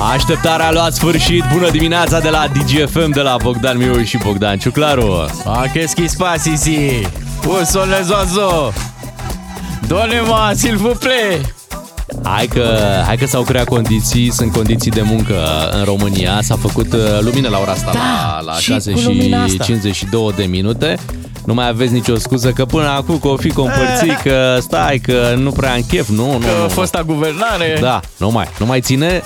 Așteptarea a luat sfârșit. Bună dimineața de la DGFM, de la Bogdan Miu și Bogdan Ciuclaru. A, qu'est-ce qui se passe ici? Où sont les oiseaux? Donnez-moi, s'il vous plaît! Hai că, hai că s-au creat condiții, sunt condiții de muncă în România. S-a făcut uh, lumină la ora asta, Da, la, la și 6 cu și lumina asta. 52 de minute. Nu mai aveți nicio scuză că până acum că o fi compărțit, că stai, că nu prea am chef. Nu, nu, Că nu. a fost la guvernare. Da, nu mai, nu mai ține.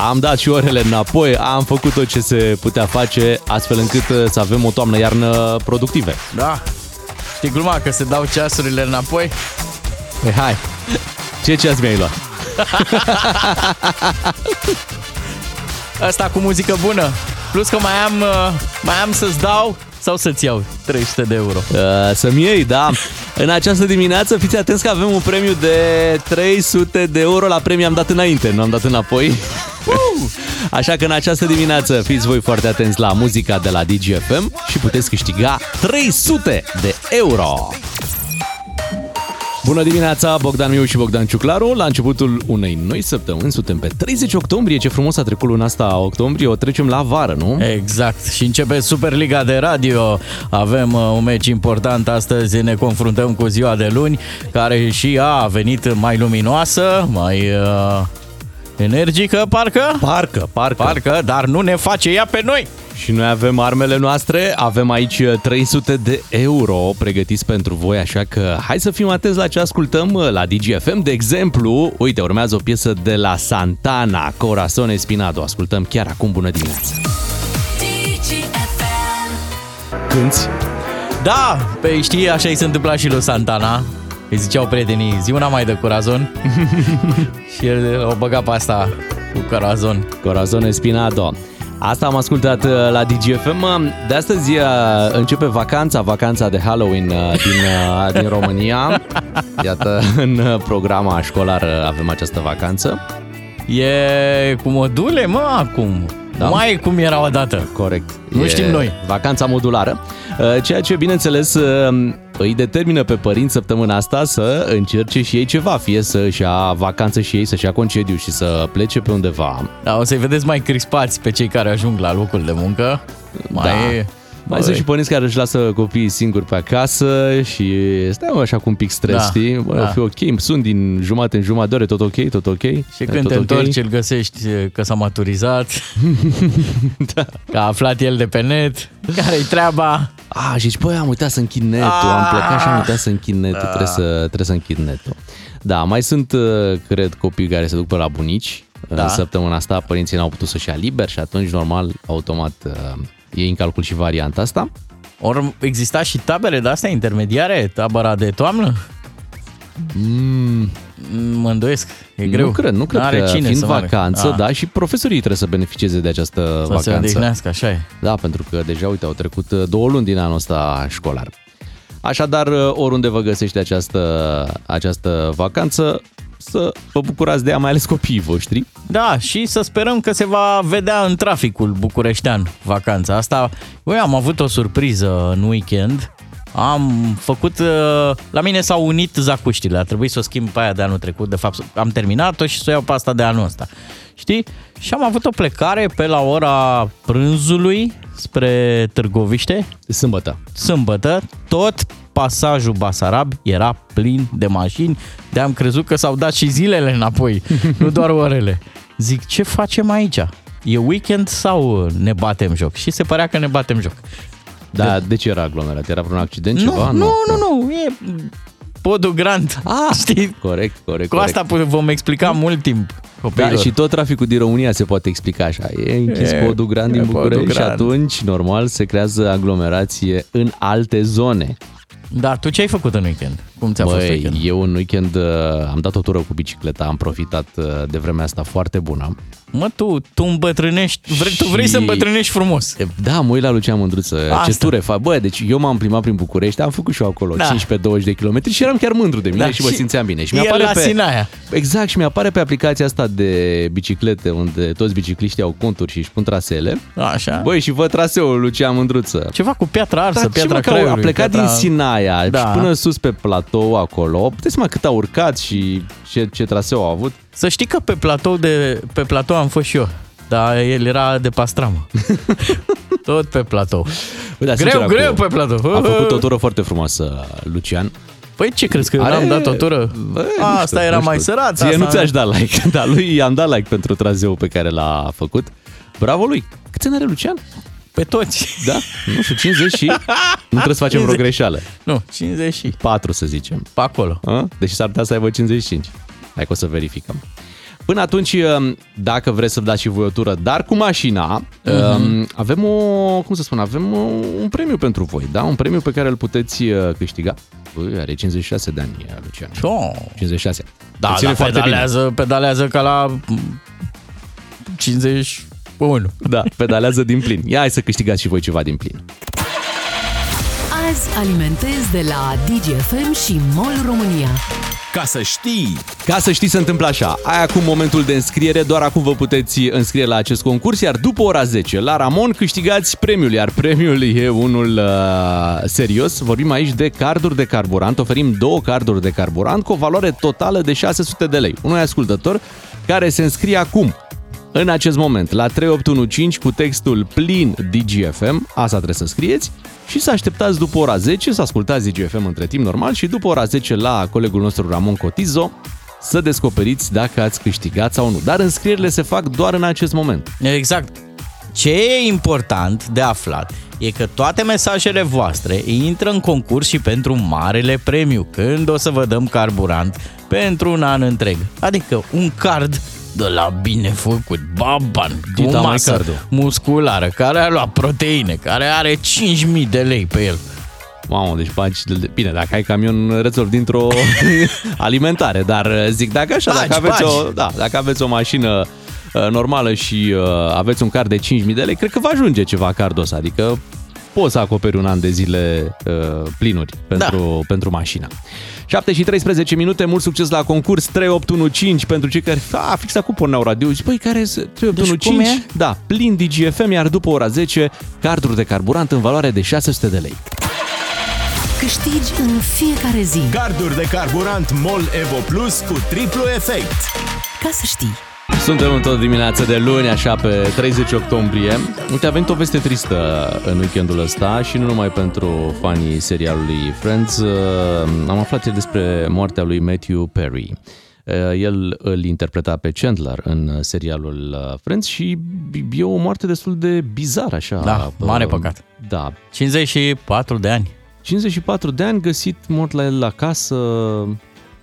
Am dat și orele înapoi, am făcut tot ce se putea face astfel încât uh, să avem o toamnă-iarnă productive. da. Știi gluma că se dau ceasurile înapoi? Păi hai, ce ceas mi-ai luat? Asta cu muzică bună. Plus că mai am, uh, mai am să-ți dau sau să-ți iau 300 de euro. Uh, să-mi iei, da. În această dimineață fiți atenți că avem un premiu de 300 de euro. La premiu am dat înainte, nu am dat înapoi. Așa că în această dimineață fiți voi foarte atenți la muzica de la DGFM și puteți câștiga 300 de euro. Bună dimineața, Bogdan Miu și Bogdan Ciuclaru. La începutul unei noi săptămâni, suntem pe 30 octombrie. Ce frumos a trecut luna asta octombrie, o trecem la vară, nu? Exact. Și începe Superliga de Radio. Avem uh, un meci important astăzi. Ne confruntăm cu ziua de luni, care și ea a venit mai luminoasă, mai uh, energică, parcă. Parcă, parcă. Parcă, dar nu ne face ea pe noi. Și noi avem armele noastre, avem aici 300 de euro pregătiți pentru voi, așa că hai să fim atenți la ce ascultăm la DGFM. De exemplu, uite, urmează o piesă de la Santana, Corazon Espinado. Ascultăm chiar acum, bună dimineața. Cânti? Da, pe știi, așa i se întâmpla și lui Santana. Îi ziceau prietenii, zi una mai de curazon. și el o băga pe asta cu curazon. Corazon Espinado. Asta am ascultat uh, la DGFM. De astăzi uh, începe vacanța, vacanța de Halloween uh, din, uh, din România. Iată, în uh, programa școlară avem această vacanță. E cu module, mă, acum. Da. Da. Mai e cum era odată. Corect. Nu știm noi. Vacanța modulară, uh, ceea ce, bineînțeles, uh, îi determină pe părinți săptămâna asta să încerce și ei ceva, fie să-și ia vacanță și ei, să-și ia concediu și să plece pe undeva. Da, o să-i vedeți mai crispați pe cei care ajung la locul de muncă. Mai Da. e... Mai sunt și părinți care își lasă copiii singuri pe acasă și stai mă, așa cu un pic stres, Da, știi? Bă, da. fi ok, sunt din jumătate în jumătate de ore, tot ok, tot ok. Și E când tot te ok? întorci, îl găsești că s-a maturizat, da. că a aflat el de pe net, care-i treaba. A, și zici, băi, am uitat să închid netul, am plecat și am uitat să închid netul, trebuie, să, trebuie să închid netul. Da, mai sunt, uh, cred, copii care se duc pe la bunici. Da. Da. În săptămâna asta părinții n-au putut să-și ia liber și atunci, normal, automat, uh, iei în calcul și varianta asta. Ori exista și tabere de astea intermediare, tabăra de toamnă? Mm, Mă îndoiesc, e greu. Nu cred, nu cred N-are că cine fiind să meargă. vacanță, Ah, da, și profesorii trebuie să beneficieze de această Să se vacanță. odihnească, așa e. Da, pentru că deja, uite, au trecut uh, două luni din anul ăsta școlar. Așadar, uh, oriunde vă găsește această, această vacanță, să vă bucurați de ea, mai ales copiii voștri. Da, și să sperăm că se va vedea în traficul bucureștean vacanța asta. Eu am avut o surpriză în weekend. Am făcut... uh, La mine s-au unit zacuștile. A trebuit să o schimb pe aia de anul trecut. De fapt, am terminat-o și să o iau pe asta de anul ăsta. Știi? Și am avut o plecare pe la ora prânzului spre Târgoviște. Sâmbătă. Sâmbătă, tot pasajul Basarab era plin de mașini, de am crezut că s-au dat și zilele înapoi, nu doar orele. Zic, ce facem aici? E weekend sau ne batem joc? Și se părea că ne batem joc. Da, de ce era aglomerat? Era vreun accident, Nu, ceva? nu, nu, nu, e podul grand. Ah, Știi? Corect, corect, Cu corect. asta vom explica mult timp Da, copiilor. și tot traficul din România se poate explica așa. E închis E, podul grand e din podul București și grand. atunci, normal, se creează aglomerație în alte zone. Dar tu ce ai făcut în weekend? Cum ți-a fost Băi, weekend? eu în weekend uh, am dat o tură cu bicicleta, am profitat uh, de vremea asta foarte bună. Mă, tu, tu îmbătrânești, vrei, tu vrei Și- să îmbătrânești frumos. E, Da, mă uit la Lucian Mândruță, Asta. ce ture fac. Bă, deci eu m-am plimbat prin București, am făcut și eu acolo Da. 15-20 de kilometri și eram chiar mândru de mine Da, și mă și simțeam bine. Și el mi-apare la pe... Sinaia. Exact, și mi-apare pe aplicația asta de biciclete, unde toți bicicliștii au conturi și își pun traseele. Așa. Băi, și văd traseul Lucian Mândruță. Ceva cu piatra arsă, Da, ce piatra mă, că Craiului. a plecat piatra... din Sinaia Da. și până sus pe platou platou acolo. Puteți mai cât a urcat și ce, ce traseu a avut? Să știi că pe platou, de, pe platou am fost și eu, dar el era de pastramă. Tot pe platou. Bă, da, greu, sincer, greu acolo pe platou. A făcut o tură foarte frumoasă, Lucian. Păi ce crezi că eu Are- n-am dat o tură? Bă, nu A, știu, asta nu era știu. mai sărat. Ție asta... nu ți-aș da like, dar lui i-am dat like pentru trazeul pe care l-a făcut. Bravo lui! Câți ani are Lucian? Pe toți. Da? Nu știu, 50 și... Nu trebuie să facem vreo 50. greșeală. Nu, 50 și 4 să zicem. pe acolo. A? Deci s-ar putea să aibă 55. Hai că o să verificăm. Până atunci, dacă vreți să dați și voi o tură, dar cu mașina, uh-huh. avem o, cum să spun, avem o, un premiu pentru voi, da? Un premiu pe care îl puteți uh, câștiga. Băi, are 56 de ani, Lucian. Oh. 56. Da, Îl ține da foarte bine. pedalează, pedalează ca la mm, 51. Da, pedalează din plin. Ia hai să câștigați și voi ceva din plin. Azi alimentez de la DGFM și MOL România. Ca să știi! Ca să știi, se întâmplă așa. Ai acum momentul de înscriere, doar acum vă puteți înscrie la acest concurs, iar după ora 10, la Ramon, câștigați premiul, iar premiul e unul uh, serios. Vorbim aici de carduri de carburant, oferim două carduri de carburant cu o valoare totală de 600 de lei. Unui ascultător care se înscrie acum în acest moment la 3815 cu textul plin DGFM, asta trebuie să scrieți, și să așteptați după ora 10 să ascultați DGFM între timp normal și după ora 10 la colegul nostru Ramon Cotizo să descoperiți dacă ați câștigat sau nu. Dar înscrierile se fac doar în acest moment. Exact. Ce e important de aflat e că toate mesajele voastre intră în concurs și pentru marele premiu, când o să vă dăm carburant pentru un an întreg. Adică un card de la bine făcut, baban, cu Dita o mai masă cardul. musculară, care a luat proteine, care are 5.000 de lei pe el. Mamă, deci bagi... Bine, dacă ai camion, rezolvi dintr-o alimentare, dar zic, dacă așa, Bagi, dacă, aveți bagi. o, da, dacă aveți o mașină uh, normală și uh, aveți un card de 5.000 de lei, cred că va ajunge ceva cardul ăsta, adică poți să acoperi un an de zile uh, plinuri pentru, da. pentru mașina. 7 și 13 minute, mult succes la concurs 3815 pentru cei care a, fix acum porneau radio. Zici, băi, care e 3815? Deci cum e? Da, plin DGFM, iar după ora 10, carduri de carburant în valoare de 600 de lei. Câștigi în fiecare zi. Garduri de carburant MOL Evo Plus cu triplu efect. Ca să știi. Suntem în tot dimineața de luni, așa pe 30 octombrie. Uite, a venit o veste tristă în weekendul ăsta și nu numai pentru fanii serialului Friends. Uh, Am aflat ieri despre moartea lui Matthew Perry. Uh, El îl interpreta pe Chandler în serialul uh, Friends și e o moarte destul de bizară, așa. Da, mare Uh, păcat. Da, 54 de ani. 54 de ani, găsit mort la el acasă.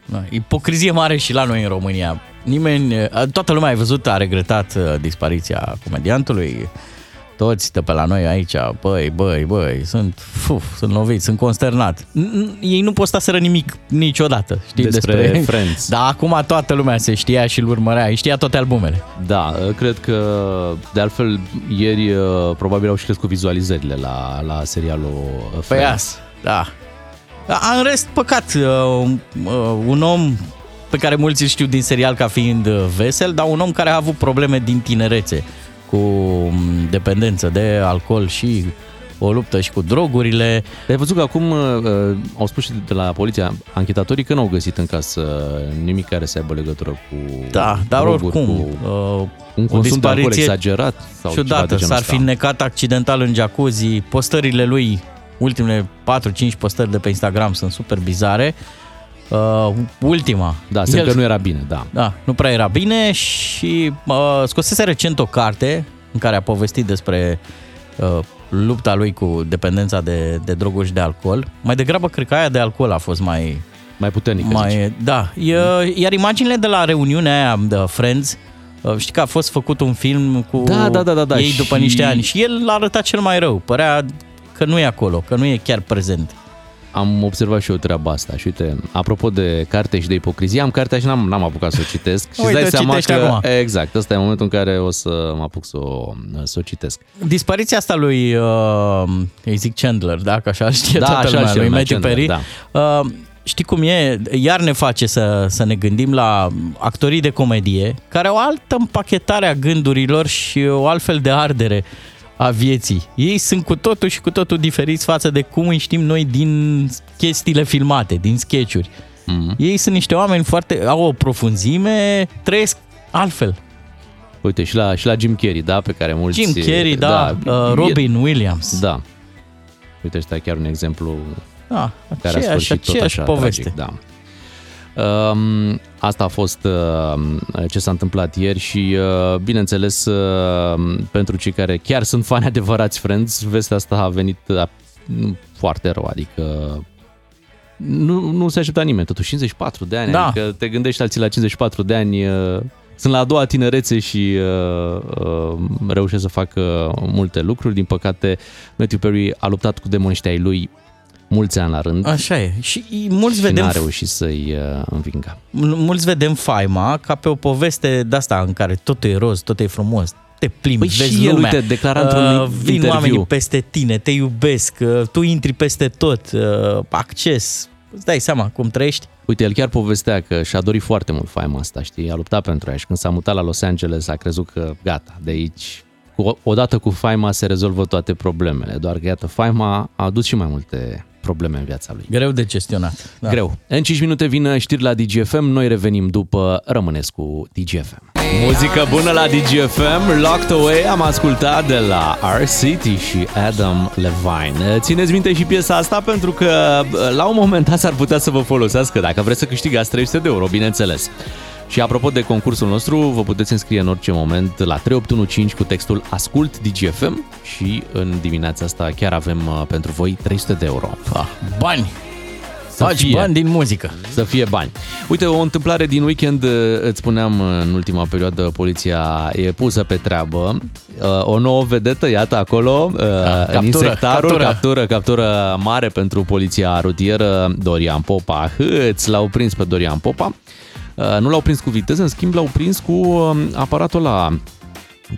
Da, ipocrizie mare și la noi în România. Nimeni, toată lumea a văzut, a regretat uh, dispariția comediantului. Toți de pe la noi aici, băi, băi, băi, sunt, fuf, sunt loviți, sunt consternat. N- n- Ei nu postaseră nimic niciodată, știți, Despre despre, Friends. Dar acum toată lumea se știa și îl urmărea, îi știa toate albumele. Da, cred că de altfel ieri uh, probabil au și crescut vizualizările la, la serialul uh, Păi Friends. as, da. Da, În rest, păcat, uh, uh, un om pe care mulți îl știu din serial ca fiind uh, vesel, dar un om care a avut probleme din tinerețe cu um, dependență de alcool și o luptă și cu drogurile. Ai văzut că acum uh, uh, au spus și de la poliția, anchetatorii că n-au găsit în casă nimic care să aibă legătură cu Da, dar droguri, oricum, cu uh, un o consum de alcool dispariție exagerat sau ceva de ciudată, genul s-ar ăsta. fi necat accidental în jacuzzi, postările lui, ultimele 4-5 postări de pe Instagram sunt super bizare. Uh, ultima. Da, semn El- că nu era bine, da. Da, nu prea era bine și uh, scosese recent o carte în care a povestit despre uh, lupta lui cu dependența de, de droguri și de alcool. Mai degrabă, cred că aia de alcool a fost mai... Mai puternic, zici. mai Da, e, iar imaginile de la reuniunea aia de Friends, uh, știi că a fost făcut un film cu Da, da, da, da, da, ei după și- niște ani și el l-a arătat cel mai rău. Părea că nu e acolo, că nu e chiar prezent. Am observat și eu treaba asta și uite, apropo de carte și de ipocrizie, am cartea și n-am, n-am apucat să o citesc. și îți Uite, dai o seama că, citești acum. exact, ăsta e momentul în care o să mă apuc să o, să o citesc. Dispariția asta lui, uh, îi zic Chandler, dacă așa știe Da, toată așa lumea, știe lui lumea, Matthew Chandler, Perry. da. Uh, știi cum e? Iar ne face să, să ne gândim la actorii de comedie care au o altă împachetare a gândurilor și o altfel de ardere. A vieții. Ei sunt cu totul și cu totul diferiți față de cum îi știm noi din chestiile filmate, din sketchuri. Mm-hmm. Ei sunt niște oameni foarte... au o profunzime, trăiesc altfel. Uite, și la, și la Jim Carrey, da, pe care mulți... Jim Carrey, da, da uh, Robin Williams. Da. Uite, ăsta e chiar un exemplu da, care a sfârșit tot așa poveste. Tragic, da. Um, asta a fost uh, ce s-a întâmplat ieri și, uh, bineînțeles, uh, pentru cei care chiar sunt fani adevărați Friends, vestea asta a venit uh, foarte rău, adică nu, nu se aștepta nimeni, totuși 54 de ani, Da. adică te gândești alții la 54 de ani, uh, sunt la a doua tinerețe și uh, uh, reușesc să facă multe lucruri. Din păcate, Matthew Perry a luptat cu demoniștii ai lui mulți ani la rând Așa e. Și mulți și vedem n-a reușit să-i uh, învingă. mulți vedem faima ca pe o poveste de asta în care totul e roz, totul e frumos, te plimbi, Păi vezi și el, lumea, uite, declara într-un uh, vin interviu. oamenii peste tine, te iubesc, uh, tu intri peste tot, uh, acces, îți dai seama cum trăiești. Uite, el chiar povestea că și-a dorit foarte mult faima asta, știi? A luptat pentru ea și când s-a mutat la Los Angeles a crezut că gata, de aici, cu, odată cu faima se rezolvă toate problemele. Doar că, iată, faima a adus și mai multe probleme în viața lui. Greu de gestionat. Da. Greu. În 5 minute vin știri la DGFM, noi revenim după, rămâneți cu DGFM. Muzică bună la DGFM, Locked Away am ascultat de la R-City și Adam Levine. Țineți minte și piesa asta pentru că la un moment dat s-ar putea să vă folosească dacă vreți să câștigați 300 de euro, bineînțeles. Și apropo de concursul nostru, vă puteți înscrie în orice moment la 3815 cu textul Ascult DGFM și în dimineața asta chiar avem uh, pentru voi 300 de euro. Ah, bani! Să Faci fie. bani din muzică. Să fie bani. Uite, o întâmplare din weekend, uh, îți spuneam uh, în ultima perioadă, poliția e pusă pe treabă. Uh, O nouă vedetă, iată acolo, uh, captură, în insectarul, captură. captură, captură mare pentru poliția rutieră Dorian Popa. Hâț, l-au prins pe Dorian Popa. Uh, Nu l-au prins cu viteză, în schimb l-au prins cu um, aparatul la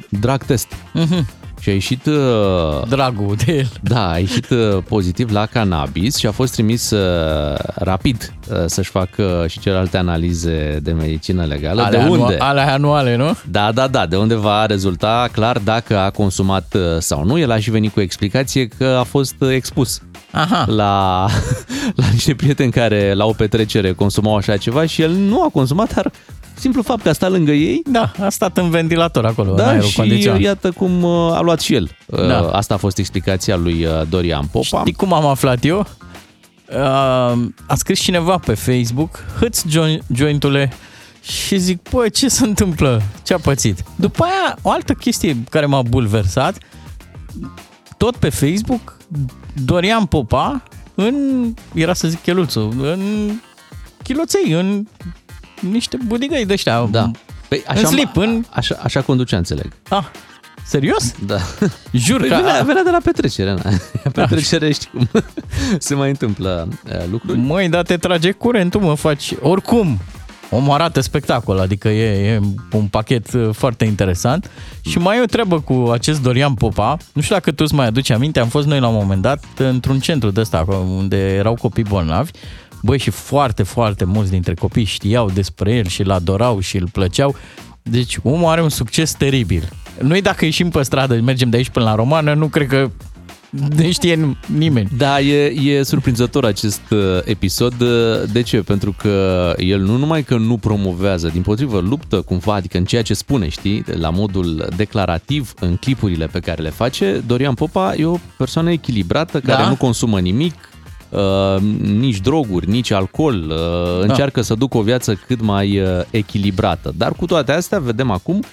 drag test. Mhm. Și a ieșit uh, Dragul de el. da, a ieșit uh, pozitiv la cannabis și a fost trimis uh, rapid uh, să-și facă și celelalte analize de medicină legală. Ale, de unde? Anua- ale anuale, nu? Da, da, da, de unde va rezulta clar dacă a consumat uh, sau nu. El a și venit cu o explicație că a fost uh, expus Aha. la, la niște prieteni care la o petrecere consumau așa ceva și el nu a consumat, dar simplu fapt că a stat lângă ei Da, a stat în ventilator acolo, în da, aerul și condiționat. iată cum uh, a luat și el. Uh, Da. Asta a fost explicația lui uh, Dorian Popa. Știi cum am aflat eu? Uh, a scris cineva pe Facebook, hâți join- jointule și zic, bă, ce se întâmplă? Ce a pățit? După aia, o altă chestie care m-a bulversat, tot pe Facebook, Dorian Popa, în, era să zic cheluțul, în chiloței, în niște budigăi de ăștia. Da. Păi În slip, în... Așa, așa conducea, înțeleg. Ah, serios? Da. Jur Păi că... venea, venea de la petrecere, na. Petrecere, știi cum se mai întâmplă uh, lucruri. Măi, dar te trage curentul, mă, faci... Oricum, omul arată spectacol, adică e, e un pachet uh, foarte interesant. Și mai e o treabă cu acest Dorian Popa. Nu știu dacă tu îți mai aduci aminte, am fost noi la un moment dat într-un centru de ăsta, acolo unde erau copii bolnavi. Băi, și foarte, foarte mulți dintre copii știau despre el și îl adorau și îl plăceau. Deci omul are un succes teribil. Noi dacă ieșim pe stradă, mergem de aici până la Romană, nu cred că ne știe nimeni. Da, e, e surprinzător acest uh, episod. Uh, De ce? Pentru că el nu numai că nu promovează, din potrivă luptă cumva, adică în ceea ce spune, știi, la modul declarativ în clipurile pe care le face, Dorian Popa e o persoană echilibrată care Da. nu consumă nimic, uh, nici droguri, nici alcool, uh, încearcă să ducă o viață cât mai uh, echilibrată. Dar cu toate astea vedem acum uh,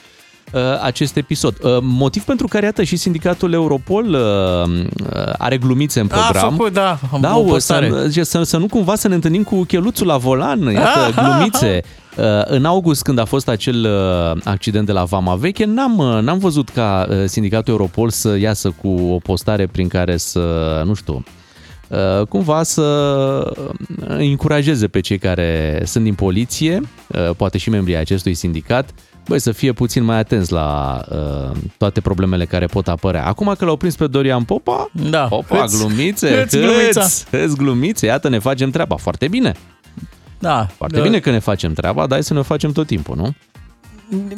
acest episod. Uh, Motiv pentru care, iată, și sindicatul Europol uh, uh, are glumițe în program. A făcut, da, Da, o o, postare. să, zice, să, să nu cumva să ne întâlnim cu cheluțul la volan, iată, glumițe. Uh, În august, când a fost acel uh, accident de la Vama Veche, n-am, uh, n-am văzut ca uh, sindicatul Europol să iasă cu o postare prin care să, nu știu, uh, cumva să uh, încurajeze pe cei care sunt din poliție, uh, poate și membrii acestui sindicat, băi, să fie puțin mai atenți la uh, toate problemele care pot apărea. Acum că l-au prins pe Dorian Popa, Da. Popa, Hâț. glumițe, Hâț, glumița. hâț, hâț, glumițe, iată, ne facem treaba. Foarte bine. Da. Foarte bine că ne facem treaba, dar hai să ne o facem tot timpul, nu?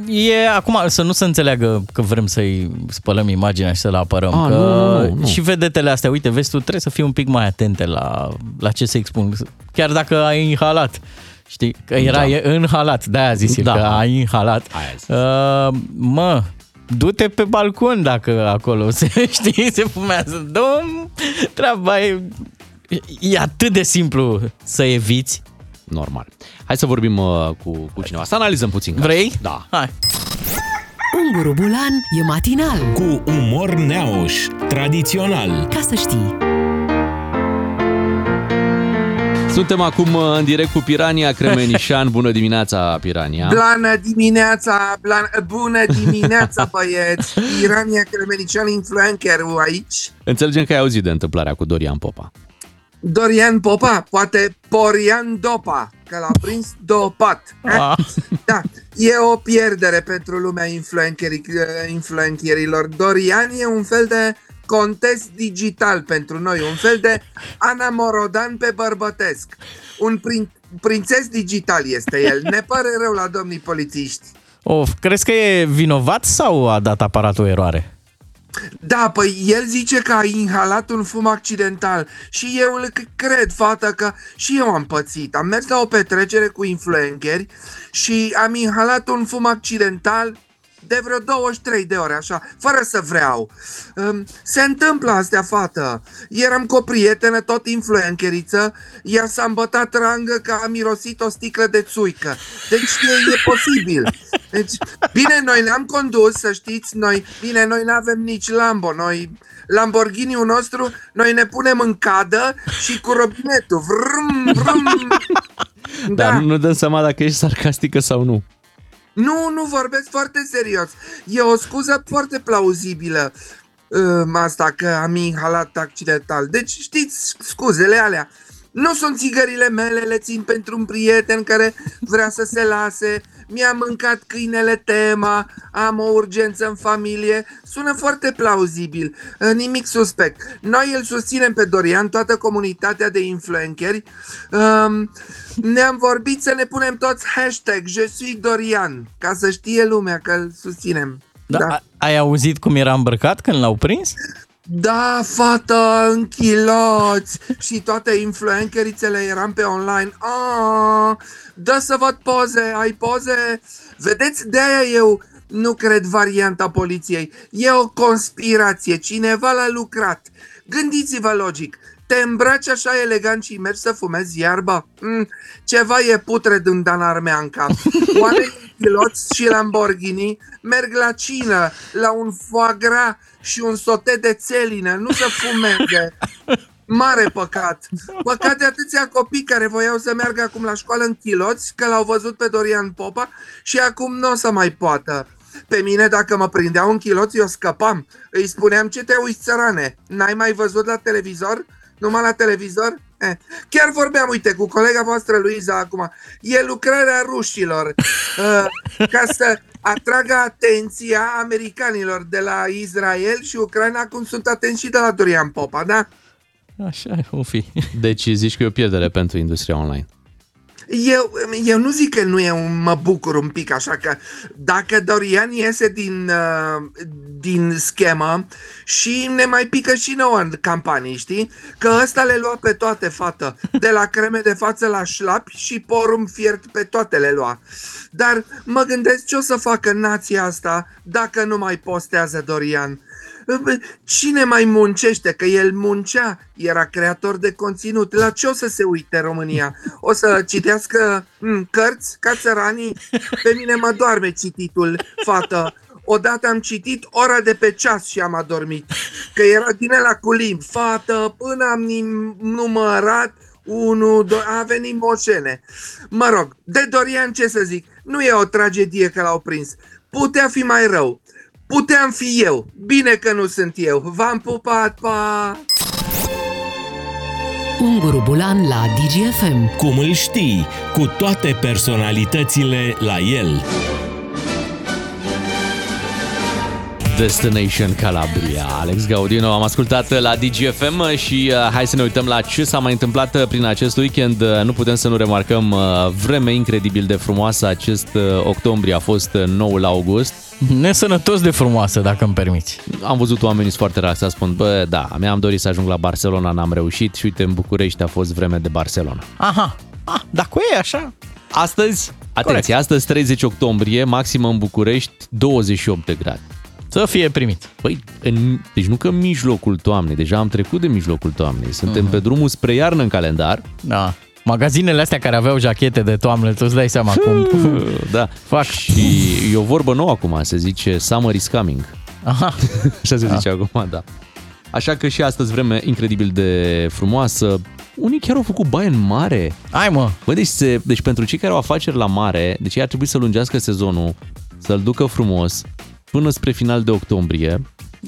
e acum să nu se înțeleagă că vrem să-i spălăm imaginea și să-l apărăm. Ah, că nu, nu, nu. Și vedetele astea, uite, vezi, tu trebuie să fii un pic mai atente la, la ce se expun. Chiar dacă ai inhalat. Știi? Că era Da. e în halat, de-aia zis Da. da. că ai inhalat. Aia zis. Uh, mă, du-te pe balcon dacă acolo se, știi, se fumează. Domn, treaba e, e atât de simplu să eviți. Normal. Hai să vorbim uh, cu, cu cineva, să analizăm puțin. cazul. Vrei? Da. Hai. Unguru Bulan e matinal. Cu umor neauș, tradițional. Ca să știi. Suntem acum uh, în direct cu Pirania Cremenișan. Bună dimineața, Pirania. Blană dimineața, blană, bună dimineața băieți! Irania Cremenician influencerul aici. Înțelegem că ai auzit de întâmplarea cu Dorian Popa. Dorian Popa, poate Porian Dopa, că l-a prins dopat. Ah. Da, e o pierdere pentru lumea influencerii- influencerilor. Dorian e un fel de contest digital pentru noi, un fel de Ana Morodan pe bărbătesc. Un prin, prințes digital este el. Ne pare rău la domnii polițiști. Of, crezi că e vinovat sau a dat aparatul o eroare? Da, păi el zice că a inhalat un fum accidental și eu îl c- cred, fată, că și eu am pățit. Am mers la o petrecere cu influenceri și am inhalat un fum accidental de vreo 23 de ore, așa, fără să vreau. Um, Se întâmplă astea, fată. Eram cu o prietenă, tot influenceriță, ea s-a îmbătat rangă că a mirosit o sticlă de țuică. Deci e, e posibil. Deci, bine, noi ne-am condus, să știți, noi, bine, noi nu avem nici Lambo, noi, Lamborghini-ul nostru, noi ne punem în cadă și cu robinetul, vrum, vrum. Dar nu ne dăm seama dacă ești sarcastică sau nu. Nu, nu vorbesc foarte serios. E o scuză foarte plauzibilă um, asta că am inhalat accidental. Deci știți scuzele alea. Nu sunt țigările mele, le țin pentru un prieten care vrea să se lase. Mi-a mâncat câinele tema, am o urgență în familie. Sună foarte plauzibil, uh, nimic suspect. Noi îl susținem pe Dorian, toată comunitatea de influenceri. Um, ne-am vorbit să ne punem toți hashtag Je suis Dorian, ca să știe lumea că îl susținem. Da. da. Ai auzit cum era îmbrăcat când l-au prins? Da, fată, în chiloți și toate influencerițele eram pe online. Ah, dă să văd poze, ai poze? Vedeți, de-aia eu nu cred varianta poliției. E o conspirație, cineva l-a lucrat. Gândiți-vă logic, te îmbraci așa elegant și mergi să fumezi iarba? Mm, ceva e putred în Danarmeanca. Oamenii în piloți și Lamborghini merg la cină, la un foie gras și un sote de țelină, nu să fumeze. Mare păcat. Păcat de atâția copii care voiau să meargă acum la școală în chiloți, că l-au văzut pe Dorian Popa și acum nu o să mai poată. Pe mine, dacă mă prindeau în chiloți, eu scăpam. Îi spuneam, ce te uiți, țărane? N-ai mai văzut la televizor? Numai la televizor? Eh. Chiar vorbeam, uite, cu colega voastră Luiza acum. E lucrarea rușilor uh, ca să atragă atenția americanilor de la Israel și Ucraina, cum sunt atenți și de la Dorian Popa, da? Așa o fi. Deci zici că e o pierdere pentru industria online. Eu, eu nu zic că nu e un, mă bucur un pic, așa că dacă Dorian iese din, uh, din schemă și ne mai pică și nouă în campanii, știi? Că ăsta le lua pe toate, fată. De la creme de față la șlapi și porum fiert pe toate le lua. Dar mă gândesc ce o să facă nația asta dacă nu mai postează Dorian. Cine mai muncește? Că el muncea, era creator de conținut. La ce o să se uite România? O să citească m, cărți ca țăranii? Pe mine mă doarme cititul, fată. Odată am citit ora de pe ceas și am adormit. Că era din la cu limb. Fată, până am nim- numărat 1, 2, a venit moșene. Mă rog, de Dorian ce să zic? Nu e o tragedie că l-au prins. Putea fi mai rău. Puteam fi eu. Bine că nu sunt eu. V-am pupat, pa! Unguru Bulan la DGFM. Cum îl știi, cu toate personalitățile la el. Destination Calabria. Alex Gaudino, am ascultat la DGFM și uh, hai să ne uităm la ce s-a mai întâmplat uh, prin acest weekend. Uh, Nu putem să nu remarcăm uh, vreme incredibil de frumoasă. Acest uh, octombrie a fost uh, noul august. Nesănătos de frumoasă, dacă îmi permiți. Am văzut oamenii sunt foarte relaxați, spun, bă, da, mi-am dorit să ajung la Barcelona, n-am reușit și uite, în București a fost vreme de Barcelona. Aha, ah, dacă e așa, Astăzi, atenție, astăzi 30 octombrie, maximă în București 28 de grade. să fie primit. Păi, în, deci nu că în mijlocul toamnei, deja am trecut de mijlocul toamnei. Suntem Mhm. pe drumul spre iarnă în calendar. Da. Magazinele astea care aveau jachete de toamnă, tu îți dai seama cum... Da. Fac. Și e o vorbă nouă acum, se zice summer is coming. Aha. Așa se zice acum, da. Așa că și astăzi vreme incredibil de frumoasă. Unii chiar au făcut baie în mare. Hai mă, Bă, deci, se, deci pentru cei care au afaceri la mare, deci ei ar trebui să lungească sezonul, să-l ducă frumos până spre final de octombrie,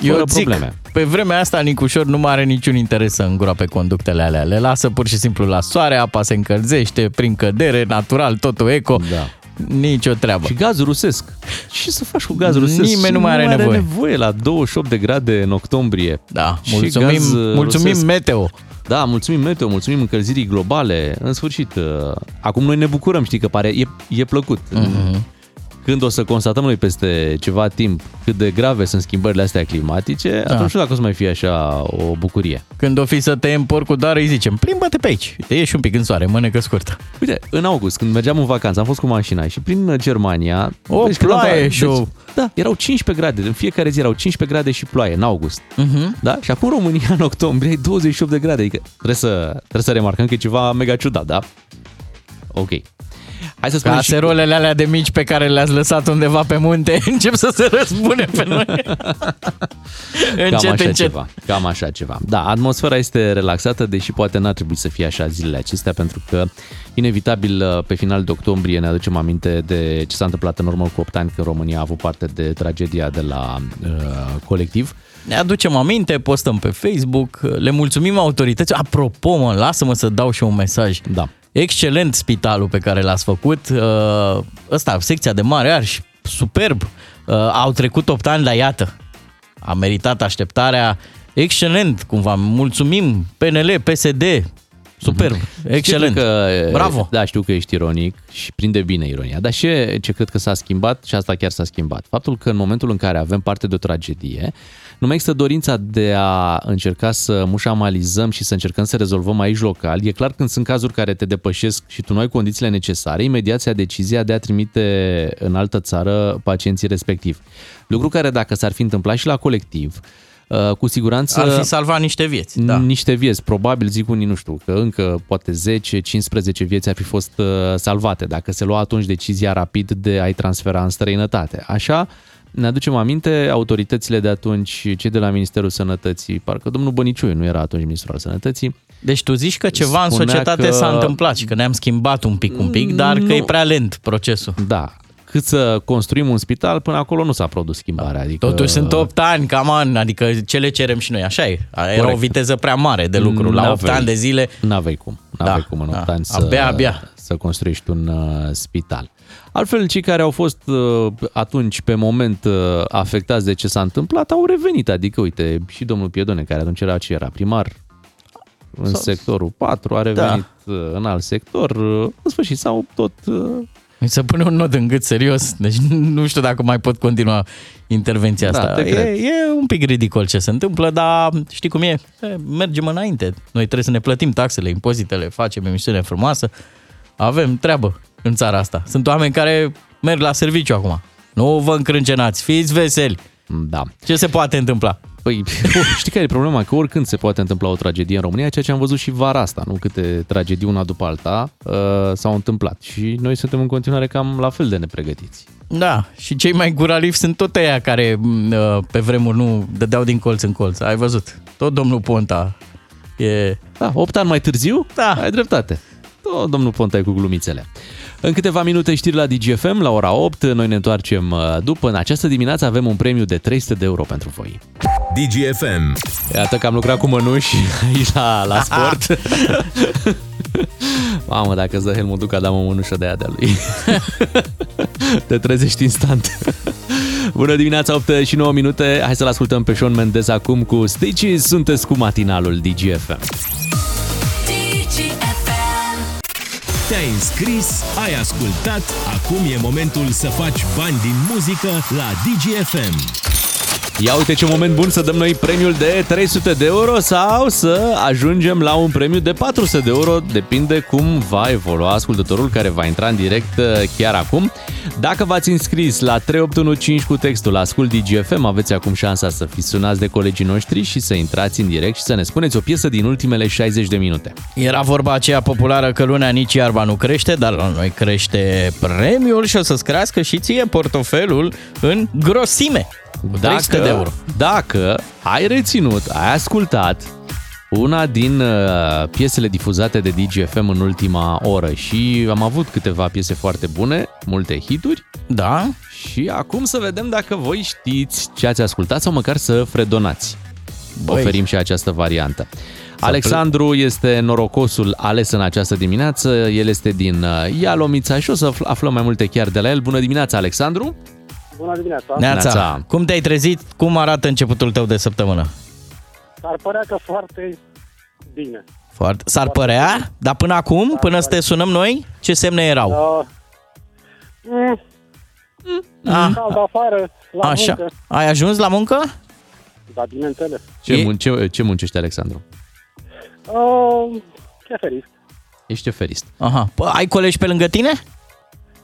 fără eu zic, probleme. pe vremea asta Nicușor nu mai are niciun interes să îngroape conductele alea. Le lasă pur și simplu la soare, apa se încălzește prin cădere, natural, totul eco. Da. Nicio treabă. Și gaz rusesc. Ce să faci cu gaz rusesc? Nimeni nu mai are nevoie. nevoie la 28 de grade în octombrie. Da, Și mulțumim, gaz, uh, mulțumim rusesc. meteo. Da, mulțumim meteo, mulțumim încălzirii globale. În sfârșit, uh, acum noi ne bucurăm, știi că pare, e, e plăcut. Mhm. Când o să constatăm noi peste ceva timp cât de grave sunt schimbările astea climatice, da. atunci nu știu dacă o să mai fie așa o bucurie. Când o fi să tăiem porcul, dar îi zicem, plimbă-te pe aici. Te ieși un pic în soare, mânecă scurtă. Uite, în august, când mergeam în vacanță, am fost cu mașina și prin Germania... O când ploaie am- și o- Da, erau 15 grade, în fiecare zi erau 15 grade și ploaie în august. Uh-huh. Da? Și acum în România, în octombrie, ai 28 de grade. Adică trebuie să, trebuie să remarcăm că e ceva mega ciudat, da? Ok. Hai să spunem și... Caserolele alea de mici pe care le-ați lăsat undeva pe munte încep să se răzbune pe noi. Cam încet, așa încet. ceva. Cam așa ceva. Da, atmosfera este relaxată, deși poate n-ar trebui să fie așa zilele acestea, pentru că inevitabil pe final de octombrie ne aducem aminte de ce s-a întâmplat în urmă cu 8 ani când România a avut parte de tragedia de la uh, colectiv. Ne aducem aminte, postăm pe Facebook, le mulțumim autorității. Apropo, mă, lasă-mă să dau și un mesaj. Da. Excelent spitalul pe care l-ați făcut. Uh, Ăsta, secția de mare arși, superb. Uh, Au trecut 8 ani, dar iată, a meritat așteptarea. Excelent, cumva. Mulțumim PNL, PSD. Superb, excelent. Știu că, Bravo. Da, știu că ești ironic și prinde bine ironia. Dar ce, ce cred că s-a schimbat, și asta chiar s-a schimbat, faptul că în momentul în care avem parte de o tragedie, nu mai există dorința de a încerca să mușamalizăm și să încercăm să rezolvăm aici local. E clar când sunt cazuri care te depășesc și tu nu ai condițiile necesare, imediat se ia decizia de a trimite în altă țară pacienții respectivi. Lucru care dacă s-ar fi întâmplat și la colectiv, uh, cu siguranță Ar fi salvat niște vieți. Da. niște vieți. Probabil zic unii, nu știu, că încă poate 10-15 vieți ar fi fost uh, salvate dacă se lua atunci decizia rapid de a-i transfera în străinătate. Așa, ne aducem aminte, autoritățile de atunci, cei de la Ministerul Sănătății, parcă domnul Băniciu nu era atunci ministrul al Sănătății, Deci tu zici că ceva în Spunea societate că- s-a întâmplat și că ne-am schimbat un pic, un pic, dar că Nu. e prea lent procesul. da, cât să construim un spital, până acolo nu s-a produs schimbarea. Adică, Totuși sunt 8 ani, cam an, adică ce le cerem și noi, așa e. Era Corect. o viteză prea mare de lucru. La 8 N-aveai- ani de zile, N-aveai cum. N-aveai Da, cum în 8 da. ani să, Abia, abia. să construiești un uh, spital. Altfel, cei care au fost uh, atunci, pe moment, uh, afectați de ce s-a întâmplat, au revenit. Adică, uite, și domnul Piedone, care atunci era ce era primar în Sau- sectorul 4, a revenit da. în alt sector. uh, În sfârșit, s-au tot... uh, mi se pune un nod în gât serios, deci nu știu dacă mai pot continua intervenția Da, asta. te e, cred. e un pic ridicol ce se întâmplă, dar știi cum e? e? Mergem înainte. Noi trebuie să ne plătim taxele, impozitele, facem emisiune frumoasă. Avem treabă în țara asta. Sunt oameni care merg la serviciu acum. Nu vă încrâncenați, fiți veseli. Da. Ce se poate întâmpla? Păi, știi care e problema? Că oricând se poate întâmpla o tragedie în România, ceea ce am văzut și vara asta, nu? Câte tragedii una după alta uh, s-au întâmplat. Și noi suntem în continuare cam la fel de nepregătiți. Da, și cei mai guralivi sunt tot ăia care m, uh, pe vremuri nu dădeau din colț în colț. Ai văzut? Tot domnul Ponta e... Da, 8 ani mai târziu, Da. ai dreptate. Tot domnul Ponta e cu glumițele. În câteva minute știri la DGFM, la ora 8, noi ne întoarcem uh, după. În această dimineață avem un premiu de 300 de euro pentru voi. DGFM. Iată că am lucrat cu mănuși aici la, la sport. Mamă, dacă îți dă Helmut Duca, dam o mănușă de aia de-a lui. Te trezești instant. Bună dimineața, 8 și 9 minute. Hai să-l ascultăm pe Sean Mendes acum cu Stitches. Sunteți cu matinalul DGFM. Te-ai înscris, ai ascultat, acum e momentul să faci bani din muzică la DGFM. Ia uite ce moment bun să dăm noi premiul de 300 de euro sau să ajungem la un premiu de 400 de euro, depinde cum va evolua ascultătorul care va intra în direct uh, chiar acum. Dacă v-ați înscris la 3815 cu textul Ascult DGFM, aveți acum șansa să fiți sunați de colegii noștri și să intrați în direct și să ne spuneți o piesă din ultimele 60 de minute. Era vorba aceea populară că lunea nici iarba nu crește, dar la noi crește premiul și o să-ți crească și ție portofelul în grosime. Cu 300 de euro. Dacă ai reținut, ai ascultat una din uh, piesele difuzate de DGFM în ultima oră și am avut câteva piese foarte bune, multe hituri Da? și acum să vedem dacă voi știți ce ați ascultat sau măcar să fredonați. Băi. Oferim și această variantă. Alexandru este norocosul ales în această dimineață, el este din uh, Ialomița și o să afl- aflăm mai multe chiar de la el. Bună dimineața, Alexandru! Bună dimineața. Neața. Neața. Cum te-ai trezit? Cum arată începutul tău de săptămână? Ar părea că foarte bine. Foarte. S-ar părea, dar până acum, până să te sunăm noi, ce semne erau? Uh, mm, Ah, cald afară, la așa. muncă. Ai ajuns la muncă? Da, bineînțeles. Ce, E- mun- ce, ce muncește Alexandru? Uh, șeferist. Ești șeferist. Aha. Pă, ai colegi pe lângă tine?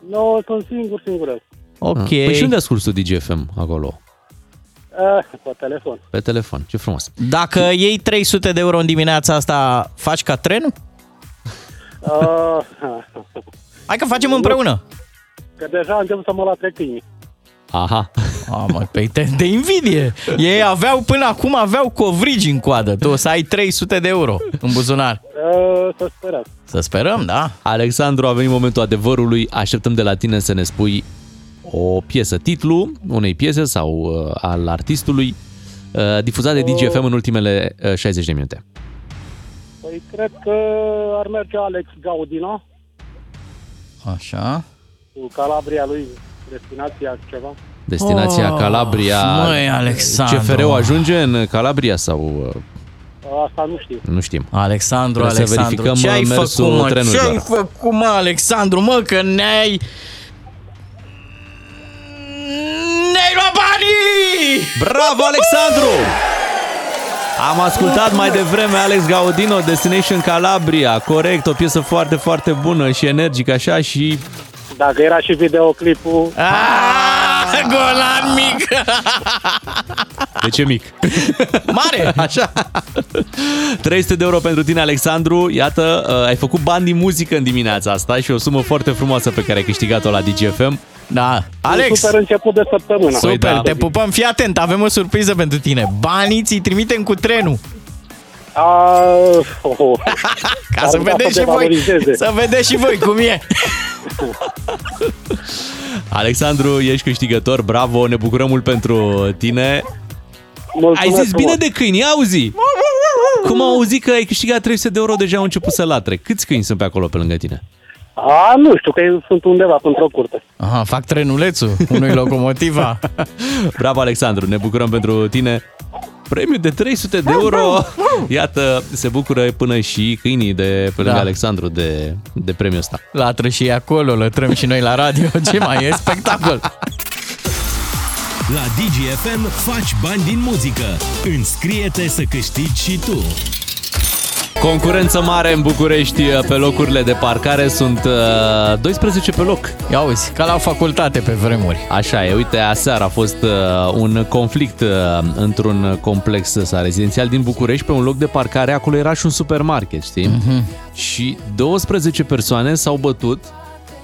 Nu, sunt singur, singur. Ok. Ah. Păi și unde asculti tu DGFM acolo? Uh, pe telefon. Pe telefon. Ce frumos. Dacă iei 300 de euro în dimineața asta, faci ca trenul? Uh, Hai că facem împreună. că deja încep să mă la trectinii. Aha. A, mă, pe te, de invidie. Ei aveau, până acum aveau covrigi în coadă. Tu o să ai 300 de euro în buzunar. Uh, să sperăm. Să sperăm, da? Alexandru, a venit momentul adevărului. Așteptăm de la tine să ne spui o piesă, titlu unei piese sau uh, al artistului uh, difuzat de DGFM în ultimele uh, 60 de minute. Păi cred că ar merge Alex Gaudino Așa. cu Calabria lui, destinația ceva. Destinația Oh, Calabria. măi, Alexandru. CFR-ul ajunge în Calabria sau uh, Asta nu știu. nu știm. Alexandru, Trebuie să Alexandru, verificăm, ce ai uh, mersul făcut, mă? trenurilor. Ce ai făcut, mă, Alexandru, mă, că ne-ai... Ne-ai luat banii! Bravo, Alexandru! Am ascultat mai devreme Alex Gaudino, Destination Calabria. Corect, o piesă foarte, foarte bună și energică așa și Dacă era și videoclipul, Ah, golan mic! de ce mic? Mare! Așa. 300 de euro pentru tine, Alexandru. Iată, uh, ai făcut bani din muzică în dimineața asta și o sumă foarte frumoasă pe care ai câștigat-o la DGFM. Da. un Alex, super început de săptămână. Păi super, da. te pupăm, fii atent, avem o surpriză pentru tine. Banii ți-i trimitem cu trenul. A, oh, oh. Ca Ar să putea vedeți să și voi, devalorizeze. să vedeți și voi cum e. Alexandru, ești câștigător, bravo, ne bucurăm mult pentru tine. Mulțumesc Ai zis frumos. bine de câini, auzi? Cum au auzit că ai câștigat 300 de euro, deja au început să latre. Câți câini sunt pe acolo pe lângă tine? A, nu știu, că eu sunt undeva într-o curte. Aha, fac trenulețul unui locomotiva. Bravo, Alexandru, ne bucurăm pentru tine. Premiu de 300 de euro. Iată, se bucură până și câinii de pe lângă Da. Alexandru de, de premiul ăsta. Latră și ei acolo, lătrăm și noi la radio. Ce mai e? Spectacol! La DGFM faci bani din muzică. Înscrie-te să câștigi și tu. Concurență mare în București pe locurile de parcare. Sunt uh, 12 pe loc. Ia uzi, ca la facultate pe vremuri. Așa e, uite, aseară a fost uh, un conflict uh, într-un complex ăsta rezidențial din București, pe un loc de parcare, acolo era și un supermarket, știi? Uh-huh. Și 12 persoane s-au bătut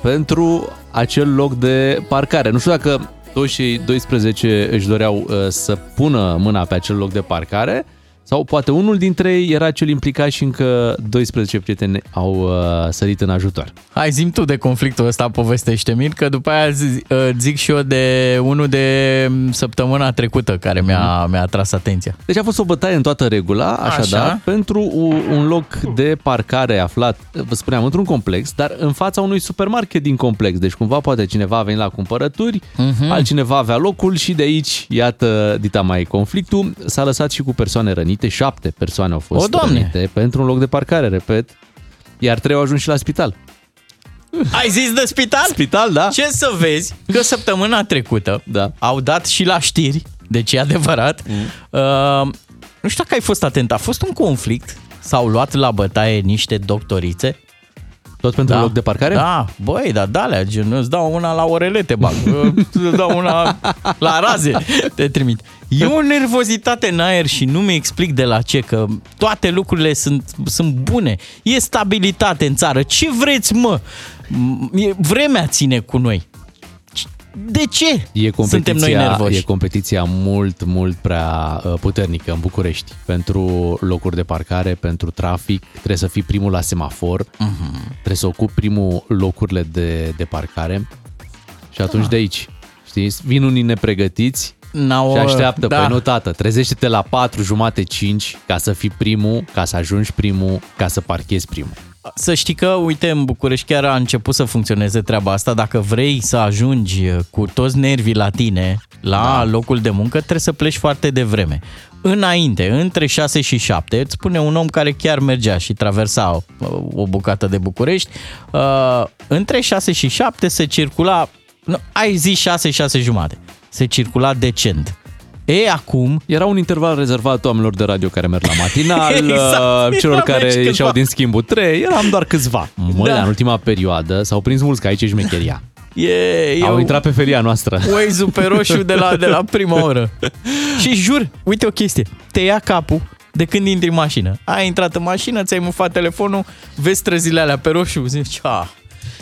pentru acel loc de parcare. Nu știu dacă toți cei 12 își doreau uh, să pună mâna pe acel loc de parcare Sau poate unul dintre ei era cel implicat și încă 12 prieteni au uh, sărit în ajutor. Hai, zim tu de conflictul ăsta, povestește mi că după aia zi- uh, zic și eu de unul de săptămâna trecută care mi-a, mi-a atras atenția. Deci a fost o bătaie în toată regula, așadar, Așa. pentru u- un loc de parcare aflat, vă spuneam, într-un complex, dar în fața unui supermarket din complex. Deci cumva poate cineva a venit la cumpărături, Mhm. altcineva avea locul și de aici, iată, dita mai conflictul, s-a lăsat și cu persoane rănite, șapte persoane au fost O, Doamne! rănite pentru un loc de parcare, repet, iar trei au ajuns și la spital. Ai zis de spital? Spital, da? Ce să vezi că săptămâna trecută Da. au dat și la știri, deci e adevărat. Mm. Uh, nu știu dacă ai fost atent, a fost un conflict, s-au luat la bătaie niște doctorițe. Tot pentru un loc de parcare? Da, băi, dar da, gen, îți dau una la orele, te bag, îți dau una la raze, te trimit. E o nervozitate în aer și nu mi explic de la ce, că toate lucrurile sunt, sunt bune. E stabilitate în țară. Ce vreți, mă? E- Vremea ține cu noi. De ce E suntem noi competiția, nervoși? e competiția mult, mult prea uh, puternică în București. Pentru locuri de parcare, pentru trafic, trebuie să fii primul la semafor, Mhm. trebuie să ocupi primul locurile de, de parcare și atunci de aici, știți, vin unii nepregătiți N-au, și așteaptă, da. păi nu tată, trezește-te la 4 jumate 5 ca să fii primul, ca să ajungi primul, ca să parchezi primul. Să știi că, uite, în București chiar a început să funcționeze treaba asta. Dacă vrei să ajungi cu toți nervii la tine, la da. locul de muncă, trebuie să pleci foarte devreme. Înainte, între 6 și 7, îți spune un om care chiar mergea și traversa o, o bucată de București, uh, între 6 și 7 se circula, nu, ai zis 6, 6 jumate, se circula decent. E, acum... Era un interval rezervat oamenilor de radio care merg la matinal, Exact. uh, celor Eram care aici câțiva. ieșeau din schimbul 3, eram doar câțiva. Mă, Da. în ultima perioadă s-au prins mulți, că aici e șmecheria. E, e Au o- intrat pe feria noastră. Waze-ul pe roșu de la, de la prima oră. Și jur, uite o chestie, te ia capul de când intri în mașină. Ai intrat în mașină, ți-ai mufat telefonul, vezi străzile alea pe roșu, zici, ah,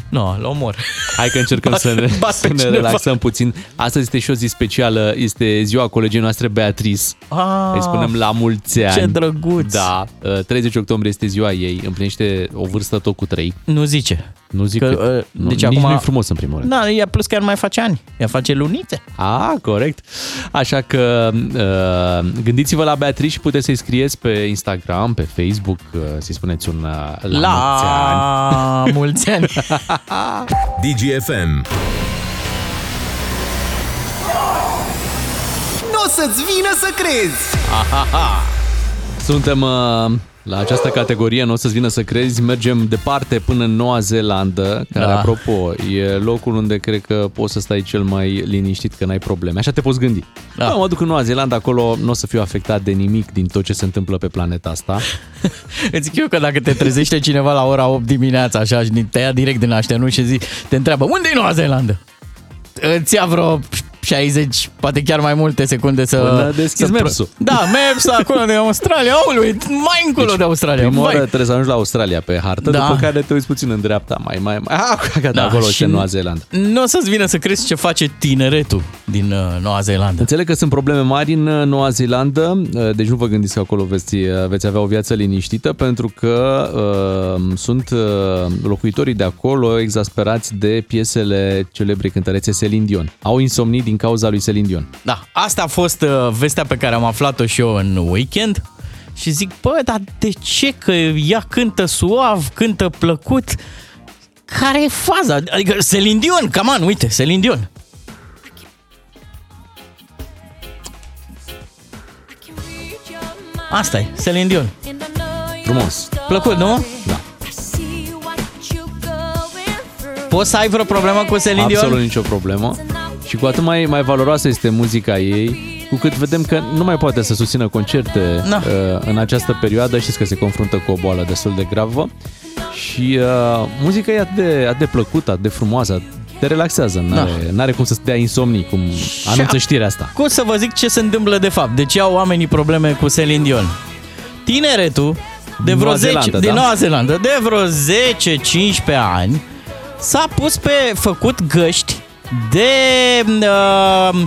nu, îl omor. Hai că încercăm Bat- să ne, bat să pe ne cineva. relaxăm puțin. Astăzi este și o zi specială, este ziua colegii noastre Beatrice. Ah, Îi spunem la mulți ani. ce drăguț. Da, uh, 30 octombrie este ziua ei, împlinește o vârstă tot cu 3. Nu zice. Nu zic Că, că, uh, nu, deci nici acum- nu e frumos în primul rând. Da, ea plus chiar nu mai face ani, ea face lunițe. A, corect. Așa că uh, gândiți-vă la Beatrice și puteți să-i scrieți pe Instagram, pe Facebook, uh, să-i spuneți un uh, la, La mulți ani. mulți ani. DGFM. Nu o să-ți vină să crezi! Suntem uh, la această categorie, nu o să-ți vină să crezi, mergem departe până în Noua Zeelandă, care, Da. apropo, e locul unde cred că poți să stai cel mai liniștit, că n-ai probleme. Așa te poți gândi. Da. Da. mă duc în Noua Zeelandă, acolo nu o să fiu afectat de nimic din tot ce se întâmplă pe planeta asta. Îți zic eu că dacă te trezește cineva la ora 8 dimineața, așa, și te ia direct din așternut și zi, te întreabă, unde e Noua Zeelandă? Îți ia vreo 60, poate chiar mai multe secunde să... Până deschizi să pro- Maps-ul. Da, Maps acolo de Australia, aului, mai încolo de Australia. Prima vai. oară trebuie să ajungi la Australia pe hartă, Da. după care te uiți puțin în dreapta, mai, mai, mai, ah, gata, Da, acolo și și în Noua Zeelandă. Nu o să-ți vină să crezi ce face tineretul din uh, Noua Zeelandă. Înțeleg că sunt probleme mari în uh, Noua Zeelandă, uh, deci nu vă gândiți că acolo veți, uh, veți avea o viață liniștită, pentru că uh, sunt uh, locuitorii de acolo exasperați de piesele celebre cântărețe Celine Dion. Au insomnii din cauza lui Celine Dion. Da, asta a fost uh, vestea pe care am aflat-o și eu în weekend și zic, bă, dar de ce? Că ea cântă suav, cântă plăcut. Care e faza? Adică Celine Dion, come on, uite, Celine Dion. Asta e, Celine Dion. Frumos. Plăcut, nu? Da. Poți să ai vreo problemă cu Celine Absolut Dion? nicio problemă. Și cu atât mai, mai valoroasă este muzica ei, cu cât vedem că nu mai poate să susțină concerte Da. uh, în această perioadă. Știți că se confruntă cu o boală destul de gravă. Și uh, muzica e atât de, atât de plăcută, atât de frumoasă, te relaxează, n-are, da. n-are cum să-ți dea insomnii, cum anunță a- știrea asta. Cum să vă zic ce se întâmplă de fapt? De ce au oamenii probleme cu Celine Dion? Tineretul de Din vreo Noua 10, Zeelandă, din da? Noua Zeelandă, de vreo 10-15 ani, s-a pus pe făcut găști de uh,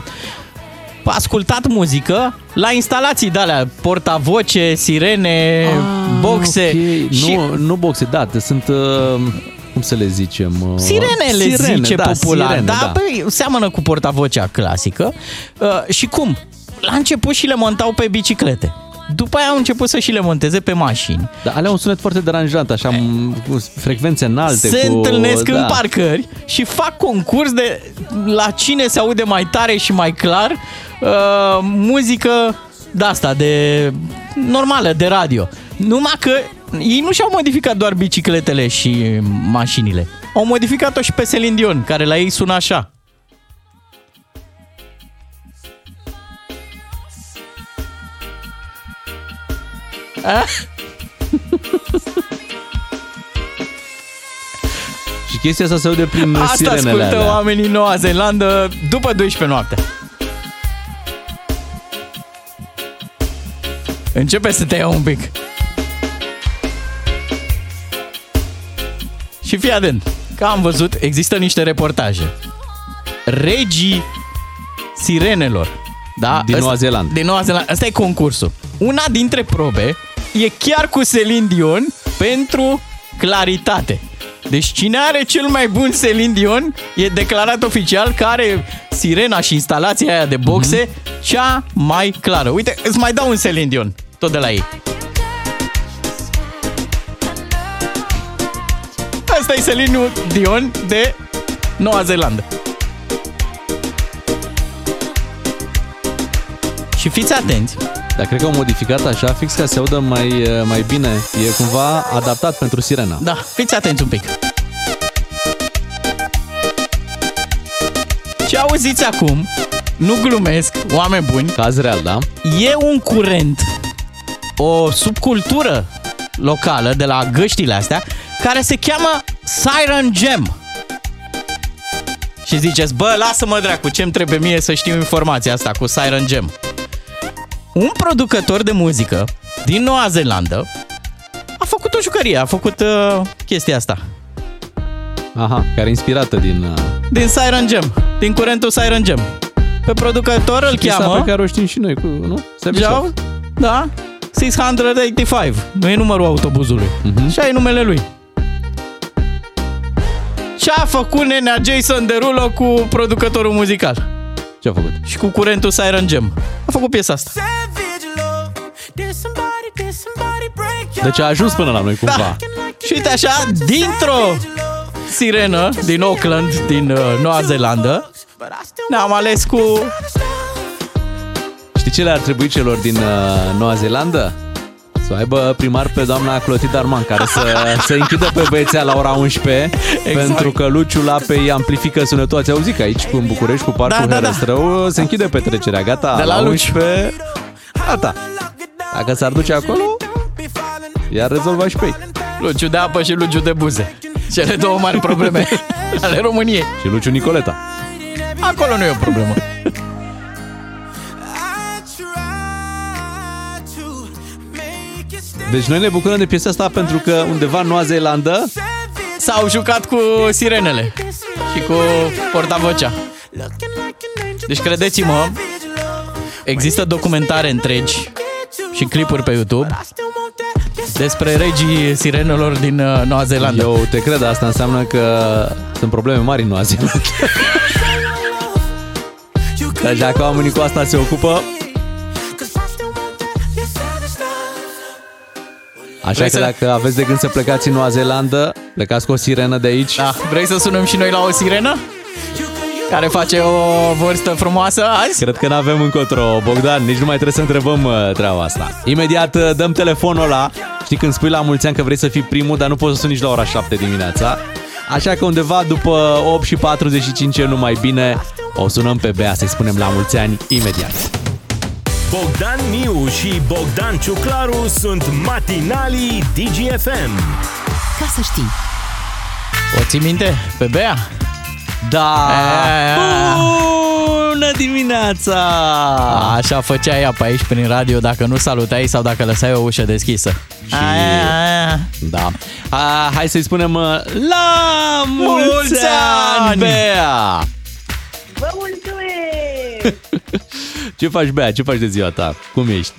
ascultat muzică la instalații de alea, portavoce, sirene, boxe. Ah, Ok, și Nu, nu boxe, da, te sunt... Uh, cum să le zicem? Uh, Sirene le zice da, popular, sirene, da, da. Păi, seamănă cu portavocea clasică. Uh, și cum? La început și le montau pe biciclete. După aia au început să și le monteze pe mașini. Da, alea un sunet foarte deranjant, așa, m- cu frecvențe înalte. se cu, întâlnesc da. în parcări și fac concurs de la cine se aude mai tare și mai clar uh, muzică de asta, de normală, de radio. Numai că ei nu și-au modificat doar bicicletele și mașinile. Au modificat-o și pe Celine Dion, care la ei sună așa. Și chestia asta se aude prin Asta sirenele ascultă alea. oamenii în Noua Zeelandă după 12 noapte. Începe să te ia un pic. Și fii atent, că am văzut, există niște reportaje. Regii sirenelor. Da? Din Ăsta- Noua Zeelandă. Din Noua Zeelandă. Asta e concursul. Una dintre probe e chiar cu Celine Dion pentru claritate. Deci cine are cel mai bun Celine Dion e declarat oficial că are sirena și instalația aia de boxe cea mai clară. Uite, îți mai dau un Celine Dion, tot de la ei. Asta e Celine Dion de Noua Zeelandă. Și fiți atenți, Dar cred că au modificat așa, fix ca să se audă mai, mai bine. E cumva adaptat pentru sirena. Da, fiți atenți un pic. Ce auziți acum, nu glumesc, oameni buni, Caz real, da? e un curent, o subcultură locală de la găștile astea, care se cheamă Siren Gem. Și ziceți, bă, lasă-mă dracu, ce-mi trebuie mie să știu informația asta cu Siren Gem. Un producător de muzică din Noua Zeelandă a făcut o jucărie, a făcut uh, chestia asta. Aha, care e inspirată din... Uh, Din Siren Gem, din curentul Siren Gem. Pe producător îl piesa cheamă... pe care o știm și noi, cu, nu? Savage Jau? Love. Da? 685. Nu e numărul autobuzului. Mhm. Și ai numele lui. Ce a făcut nenea Jason Derulo cu producătorul muzical? Ce a făcut? Și cu curentul Siren Gem. A făcut piesa asta. Deci a ajuns până la noi cumva. Da. Și uite așa, dintr-o sirenă din Auckland, din uh, Noua Zeelandă, ne-am ales cu... Știi ce le-ar trebui celor din uh, Noua Zeelandă? Să aibă primar pe doamna Clotilde Arman, care să se închidă pe băiețea la ora 11, Exact. pentru că Luciu Lapei amplifică sunetul. Ați auzit că aici, cu în București, cu parcul Da, da, da. Herăstrău, se închide petrecerea. Gata, De la la Luciu. 11, gata. Dacă s-ar duce acolo, iar rezolva și pe ei. Luciu de apă și Luciu de buze. Cele două mari probleme ale României. Și Luciu Nicoleta. Acolo nu e o problemă. Deci noi ne bucurăm de piesa asta pentru că undeva în Noua Zeelandă S-au jucat cu sirenele și cu portavocea. Deci credeți-mă, există documentare întregi și clipuri pe YouTube despre regii sirenelor din uh, Noua Zeelandă. Eu te cred, asta înseamnă că sunt probleme mari în Noua Zeelandă. Deci dacă oamenii cu asta se ocupă, Așa Vrei că să- dacă aveți de gând să plecați în Noua Zeelandă, plecați cu o sirenă de aici. Da, vrei să sunăm și noi la o sirenă? Care face o vârstă frumoasă azi? Cred că nu avem încotro, Bogdan, nici nu mai trebuie să întrebăm uh, treaba asta. Imediat uh, dăm telefonul ăla. Știi când spui la mulți ani că vrei să fii primul, dar nu poți să suni nici la ora 7 dimineața. Așa că undeva după 8 și 45 e numai bine, o sunăm pe Bea să-i spunem la mulți ani imediat. Bogdan Miu și Bogdan Ciuclaru sunt matinalii DGFM. Ca să știi. O ții minte? Pe Bea? Da! Aia. Bună dimineața! Așa făcea ea pe aici prin radio dacă nu salutai sau dacă lăsai o ușă deschisă. Și- Aia, aia. Da. A, hai să-i spunem uh, la mulți, Mulți ani, ani! Bea! Vă mulțumesc! Ce faci, Bea? Ce faci de ziua ta? Cum ești?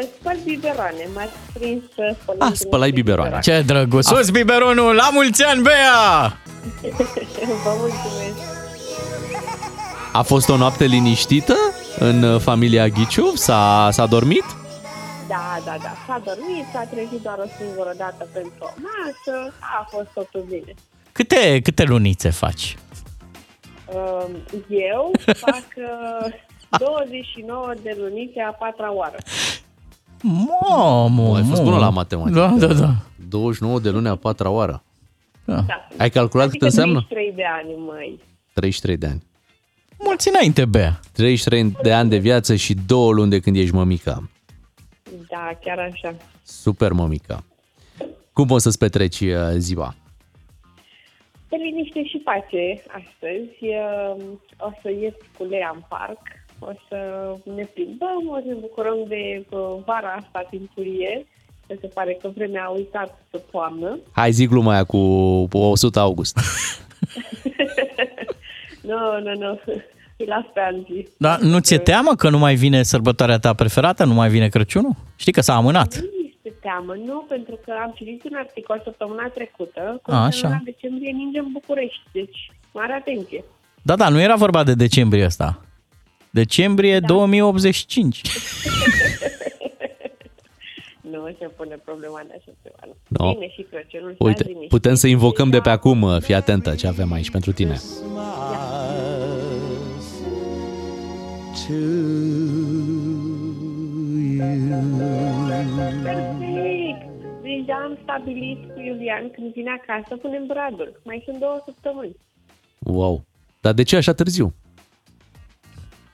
Uh, Spăl biberoane, m-ați prins să spălăm Ah, spălai biberoane. Ce drăguț! Sus biberonul! La mulți ani, Bea! Vă mulțumesc. A fost o noapte liniștită în uh, familia Ghiciu? S-a, s-a dormit? Da, da, da. S-a dormit, s-a trezit doar o singură dată pentru o masă, a fost totul bine. Câte, câte lunițe faci? Uh, Eu fac uh, 29 de lunițe a patra oară. Mamă, Ai fost mă. bună la matematică. Da, da, da. 29 de luni a patra oară. Da. Ai calculat cât Adică înseamnă? 33 de ani, măi. 33 de ani. Mulți înainte, Bea. 33 de ani de viață și două luni de când ești mămica. Da, chiar așa. Super mămica. Cum o să-ți petreci uh, ziua? Pe liniște și pace astăzi. Uh, O să ies cu Lea în parc, o să ne plimbăm, o să ne bucurăm de uh, vara asta timpurie, că se pare că vremea a uitat să toamnă. Hai zi gluma aia cu 100 august. Nu, nu, nu, îi las pe alții. Dar nu ți-e teamă că nu mai vine sărbătoarea ta preferată? Nu mai vine Crăciunul? Știi că s-a amânat. Nu este teamă, nu, pentru că am citit un articol săptămâna trecută cu A, că așa. la decembrie ninge în București, deci mare atenție. Da, da, nu era vorba de decembrie ăsta. Decembrie da. 2085. Nu se pune problema de așa ceva. nu. No. Bine și Crăciunul. Uite, stați liniștiți. putem să invocăm de pe acum. uh, Fii atentă ce avem aici pentru tine. Perfect! Deja am stabilit cu Iulian când vine acasă, punem bradul. Mai sunt două săptămâni. Wow. Dar de ce așa târziu?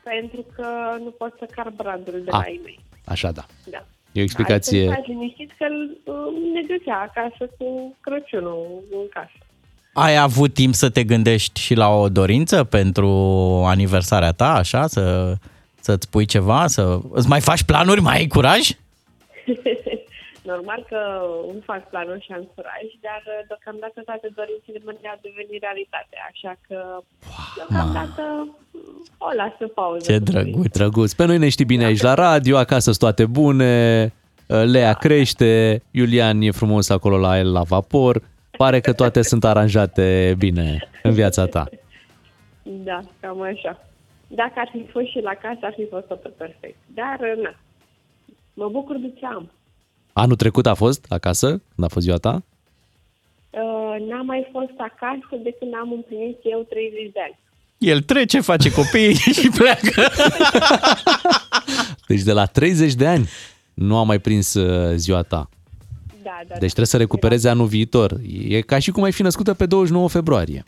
Pentru că nu pot să car bradul de Ah. la ei mei. Așa da. Da. E o explicație. Altfel, stați liniștiți că uh, ne găsea acasă cu Crăciunul în casă. Ai avut timp să te gândești și la o dorință pentru aniversarea ta, așa, să, să-ți pui ceva, să îți mai faci planuri, mai ai curaj? Normal că îmi fac planuri și am curaj, dar uh, deocamdată toate dorințele mele au devenit realitate, așa că deocamdată o las pe pauză. Ce drăguț. Drăguț. Pe noi ne știi bine aici la radio, acasă sunt toate bune, Lea crește, Iulian e frumos acolo la el la vapor. Pare că toate sunt aranjate bine în viața ta. Da, cam așa. Dacă ar fi fost și la casă, ar fi fost totul perfect. Dar, uh, na, mă bucur de ce am. Anul trecut a fost acasă, când a fost ziua ta? Uh, n-am mai fost acasă de când am împlinit eu 30 de ani. El trece, face copii și pleacă. Deci de la 30 de ani nu a mai prins uh, ziua ta. Da, da. Deci trebuie să recupereze anul viitor. E ca și cum ai fi născută pe 29 februarie.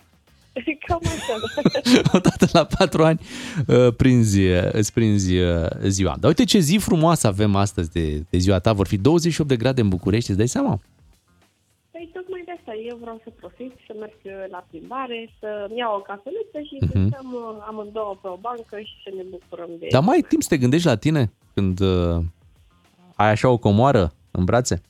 Cam așa. Odată la 4 ani uh, prinzi, uh, îți prinzi uh, ziua. Dar uite ce zi frumoasă avem astăzi de, de ziua ta. Vor fi 28 de grade în București, îți dai seama? Păi tocmai de asta eu vreau să profit, să merg la plimbare, să-mi iau o cafeluță și Mhm. să stăm uh, amândouă pe o bancă și să ne bucurăm de... Dar mai ai timp să te gândești la tine când uh, ai așa o comoară în brațe?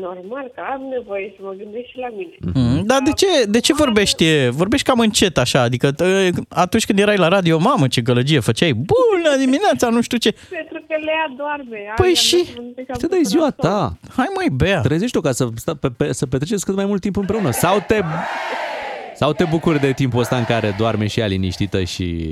Normal că am nevoie să mă gândesc și la mine. Mm, Dar de ce, de ce vorbești, vorbești cam încet așa? Adică t- atunci când erai la radio, mamă ce gălăgie făceai, bună dimineața, nu știu ce. Pentru că Lea doarme. Păi Aia și? mea mă gândesc Te am dai ziua bucurat ta. Hai măi, Bea. Trezește-o ca să, sta, pe, pe, să petreceți cât mai mult timp împreună. Sau te, sau te bucuri de timpul ăsta în care doarme și ea liniștită și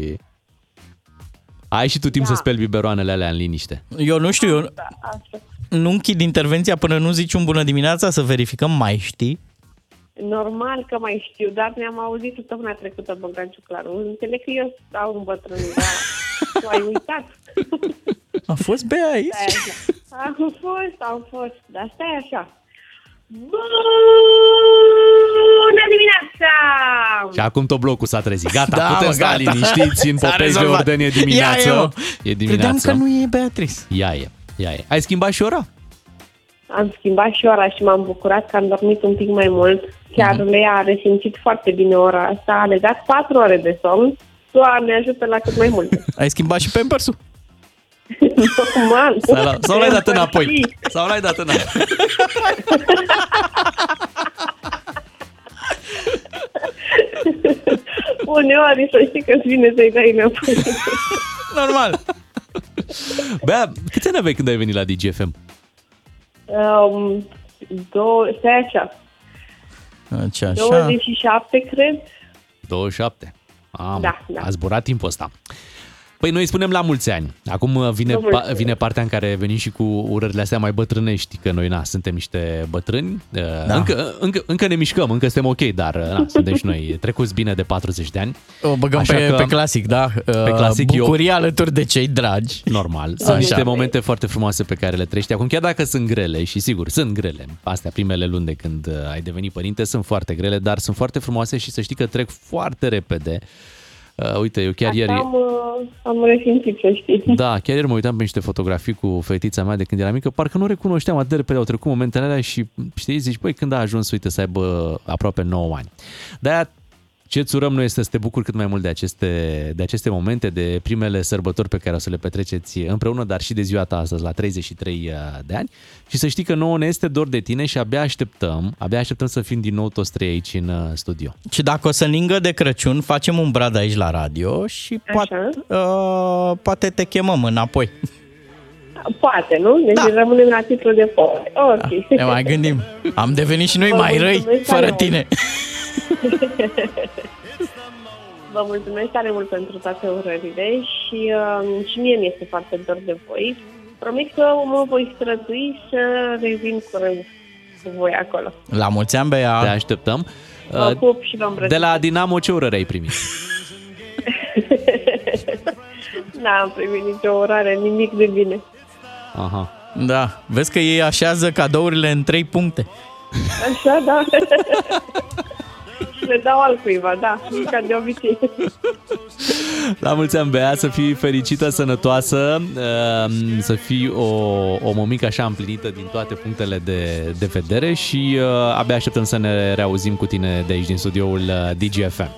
ai și tu timp Da. să speli biberoanele alea în liniște. Eu nu știu, eu Da, asta. Nu închid intervenția până nu zici un bună dimineața să verificăm, mai știi? Normal că mai știu, dar ne-am auzit săptămâna trecută, Bogdan Ciuclaru. Înțeleg că eu stau în bătrân, dar tu ai uitat. A fost Bea aici? Stai așa. Am fost, am fost, dar stai așa. Bună dimineața! Și acum tot blocul s-a trezit. Gata, Da, putem mă, sta gata. liniștiți în S-a popezi de rezolvat. ordine Ia dimineață. e, mă. e Credeam dimineață. că nu e Beatrice. Ea e, ea e. Ai schimbat și ora? Am schimbat și ora și m-am bucurat că am dormit un pic mai mult. Chiar Mhm. Lea a resimțit foarte bine ora asta, a legat 4 ore de somn. Doamne ajută la cât mai mult. Ai schimbat și pampersul? Normal. Sau, la, sau l-ai dat înapoi? Sau l-ai dat înapoi? Uneori să știi că îți vine să-i dai înapoi. normal. Bea, câți ani aveai când ai venit la DGFM? Um, două, stai așa, Deci așa. 27, cred. 27. Am, Da, da. A zburat timpul ăsta. Păi noi spunem la mulți ani. Acum uh, vine, Vă pa, mulțumesc. vine partea în care venim și cu urările astea mai bătrânești, că noi na, suntem niște bătrâni. Da. Încă, încă, încă ne mișcăm, încă suntem ok, dar uh, na, suntem și noi trecuți bine de 40 de ani. O băgăm Așa pe, că- pe clasic, da? Pe clasic, eu- Bucuria alături de cei dragi. Normal. Sunt Așa. niște momente foarte frumoase pe care le trăiești acum, chiar dacă sunt grele și sigur, sunt grele. Astea primele luni de când uh, ai devenit părinte sunt foarte grele, dar sunt foarte frumoase și să știi că trec foarte repede. Uh, uite, eu chiar ieri... Am, uh, am resimțit, să știi. Da, chiar ieri mă uitam pe niște fotografii cu fetița mea de când era mică, parcă nu recunoșteam atât de repede, au trecut momentele alea și știi, zici, băi, când a ajuns, uite, să aibă aproape 9 ani. De-aia ce-ți urăm noi este să te bucuri cât mai mult de aceste, de aceste momente, de primele sărbători pe care o să le petreceți împreună, dar și de ziua ta astăzi, la 33 de ani. Și să știi că nouă ne este dor de tine și abia așteptăm, abia așteptăm să fim din nou toți trei aici în uh, studio. Și dacă o să ningă de Crăciun, facem un brad aici la radio și poate, uh, poate te chemăm înapoi. Poate, nu? Deci da. rămânem la titlu de poate. Ok. Ne mai gândim. Am devenit și noi Vă mai răi mulțumesc fără tare tine. Vă mulțumesc tare mult pentru toate urările și, uh, și mie mi-este foarte dor de voi. Promit că mă voi strădui să revin curând cu voi acolo. La mulți ani, Bea. Te așteptăm. Vă Uh, pup și vă îmbrățișez. De la Dinamo ce urări ai primit? N-am primit nicio orare, nimic de bine. Aha. Da, vezi că ei așează cadourile în trei puncte. Așa, da. și le dau altcuiva, da, ca de obicei. La mulți ani, Bea, să fii fericită, sănătoasă, um, să fii o, o mămică așa împlinită din toate punctele de, de vedere și uh, abia așteptăm să ne reauzim cu tine de aici, din studioul uh, DGFM.